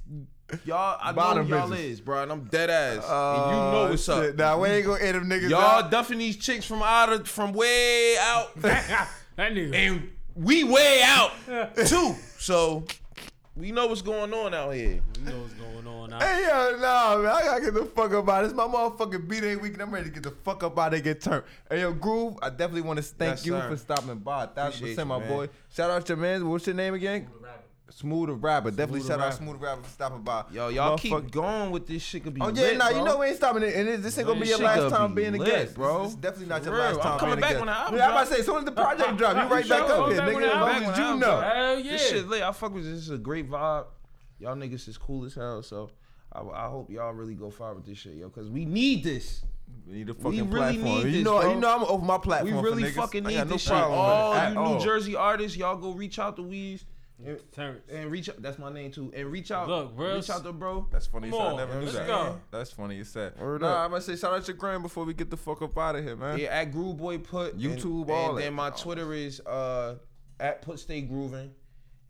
Y'all, I know Bottom who y'all bitches. is, bro, and I'm dead ass. and you uh, know what's shit. up. Nah, we ain't gonna air them niggas Y'all out. duffing these chicks from out of from way out, that nigga. and we way out too. So We know what's going on out here. We know what's going on now. Hey yo, nah, man, I gotta get the fuck up out of this. My motherfucking B day week, and I'm ready to get the fuck up out of here, get turned. Hey yo, Groove, I definitely want to thank Yes, you sir. for stopping by. A thousand Appreciate percent, you, my man. boy. Shout out to your man. What's your name again? Smooth the rapper. Definitely Smooth shout the out Rapper. Smooth the rapper for stopping by. Yo, y'all keep going with this shit. Could be Oh yeah, lit, nah, bro. you know we ain't stopping it, and this, this ain't gonna be your last time be being a guest, bro. It's is definitely not your real. last time I'm coming being back a guest. when the album yeah, I'm about drop. to say, as soon as the project drop, you You right sure? back up Come here, nigga. As long as you know. Hell yeah. This shit lit. I fuck with this. This is a great vibe. Y'all niggas is cool as hell. So I, I hope y'all really go far with this shit, yo, because we need this. We need a fucking really platform. need you this, know, bro. you know, I'm over my platform. We really for niggas. fucking I need got no this shit. problem with it All you New. Jersey artists, y'all go reach out to Weez and, Terrence. and reach out. That's my name too. And reach out. Look, real reach out to bro. That's funny you said. I on, never knew let's that. go. That's funny you said. Word nah, up. I'm gonna say shout out your gram before we get the fuck up out of here, man. Yeah, at Groove Boy Put YouTube, and, all and that. then my Twitter is uh at Put Stay Grooving,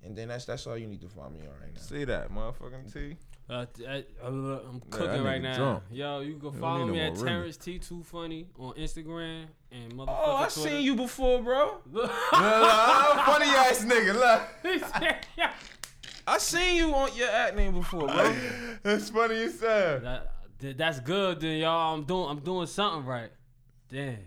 and then that's that's all you need to find me on right now. See that, motherfucking T. Uh, I'm that cooking right now. drunk. Yo, you can don't follow need no me at Remy. Terrence T2 Funny on Instagram and motherfucker. Oh, I Twitter. seen you before, bro. Look, look, funny ass nigga. Look, I seen you on your act name before, bro. that's funny you said. that, that's good, then y'all. I'm doing, I'm doing something right. Damn,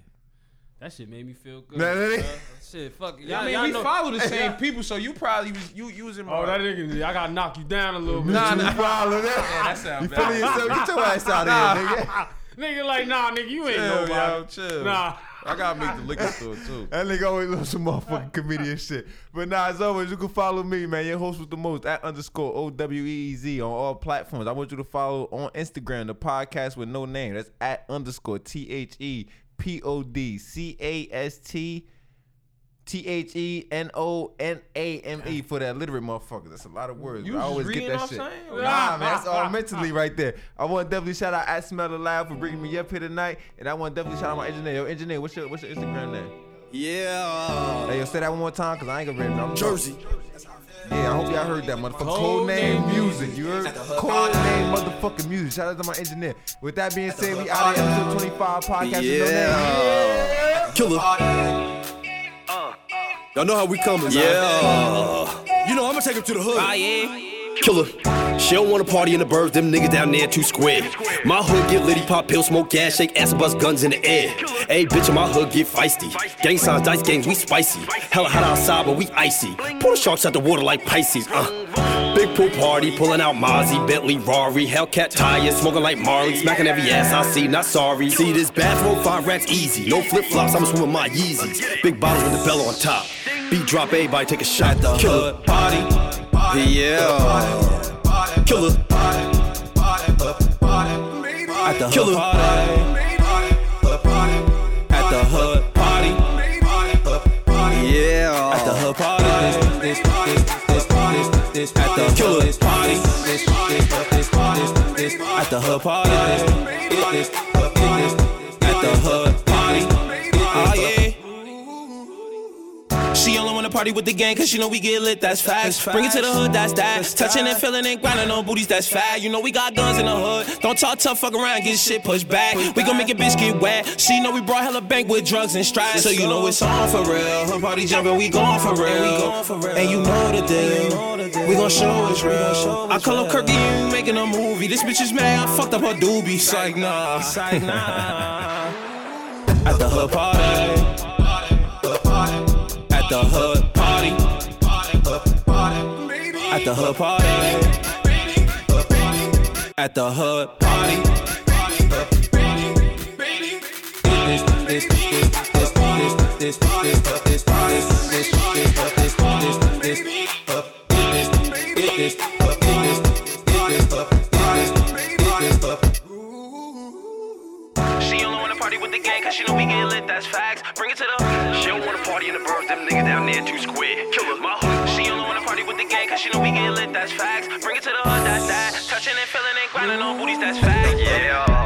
that shit made me feel good. Nah, that bruh. Shit, fuck. Y'all, I mean, y'all we know- follow the same people, so you probably was you using my. Oh, that nigga, I gotta knock you down a little bit. Nah, You nah. follow that? that sound You bad. feeling yourself? Get your ass out of here, nigga. nigga, like, nah, nigga, you ain't Chill, nobody. yo, chill. Nah. I gotta make the liquor store too. That nigga always on some motherfucking comedian shit. But nah, as always, you can follow me, man. Your host with the most at underscore O W E E Z on all platforms. I want you to follow on Instagram the podcast with no name. That's at underscore T H E P O D C A S T T H E N O N A M E for that literate motherfucker. That's a lot of words. You I always get that shit. saying? Nah, man, that's all mentally right there. I want to definitely shout out at Smell Alive for bringing me up here tonight, and I want to definitely shout out my engineer. Yo, engineer, what's your what's your Instagram name? Yeah. Uh, hey, yo, say that one more time, cause I ain't gonna read it. I'm Jersey. Yeah, I hope y'all heard that motherfucker. Code, Code name name music. You heard? Code name motherfucking music. Shout out to my engineer. With that being said, we out of episode 25 podcast. with no name. Yeah. Killer. Y'all know how we coming, Yeah. You know, I'm gonna take him to the hood. Ah, yeah. Killer. She don't wanna party in the burbs, them niggas down there too square. My hood get litty, pop pills, smoke gas, shake ass, bust guns in the air. Hey, bitch, in my hood get feisty. Gang signs, dice gangs, we spicy. Hella hot outside, but we icy. Pull the sharks out the water like Pisces. Uh. Big pool party, pulling out Mozzie, Bentley, Rari, Hellcat tires, smoking like Marley, smacking every ass I see, not sorry. See this bathroom, five racks easy. No flip flops, I'ma swim with my Yeezys. Big bottles with the bell on top. Beat drop, everybody take a shot. The Killer party. Yeah. Killer. At the Killer party. At the hood party. Made party up party Yeah. At the hood party. At the Killer party. At the hood party. At the hood She only wanna party with the gang cause she know we get lit, that's facts. Bring it to the hood, that's that. Touching and feeling and grinding on booties, that's fat. You know we got guns in the hood. Don't talk tough, fuck around, get shit pushed back. We gon' make a bitch get wet. She know we brought hella bank with drugs and strides. So you know it's on for real. Hood party jumping, we going for real. And you know the deal. We gon' show it's real. I call up Kirky we making a movie. This bitch is mad, I fucked up her doobie. Psych nah. Psych nah. At the hood party. At the hood party. At the hood party. At the hood party. She only wanna party with the gang cause she know we get lit, that's facts. Bring it to the She don't wanna party in the burbs, them niggas down there too square. Killer. My hood. She only wanna party with the gang cause she know we get lit, that's facts. Bring it to the hood, that's that. Touching and feeling and grinding on booties, that's facts. Yeah.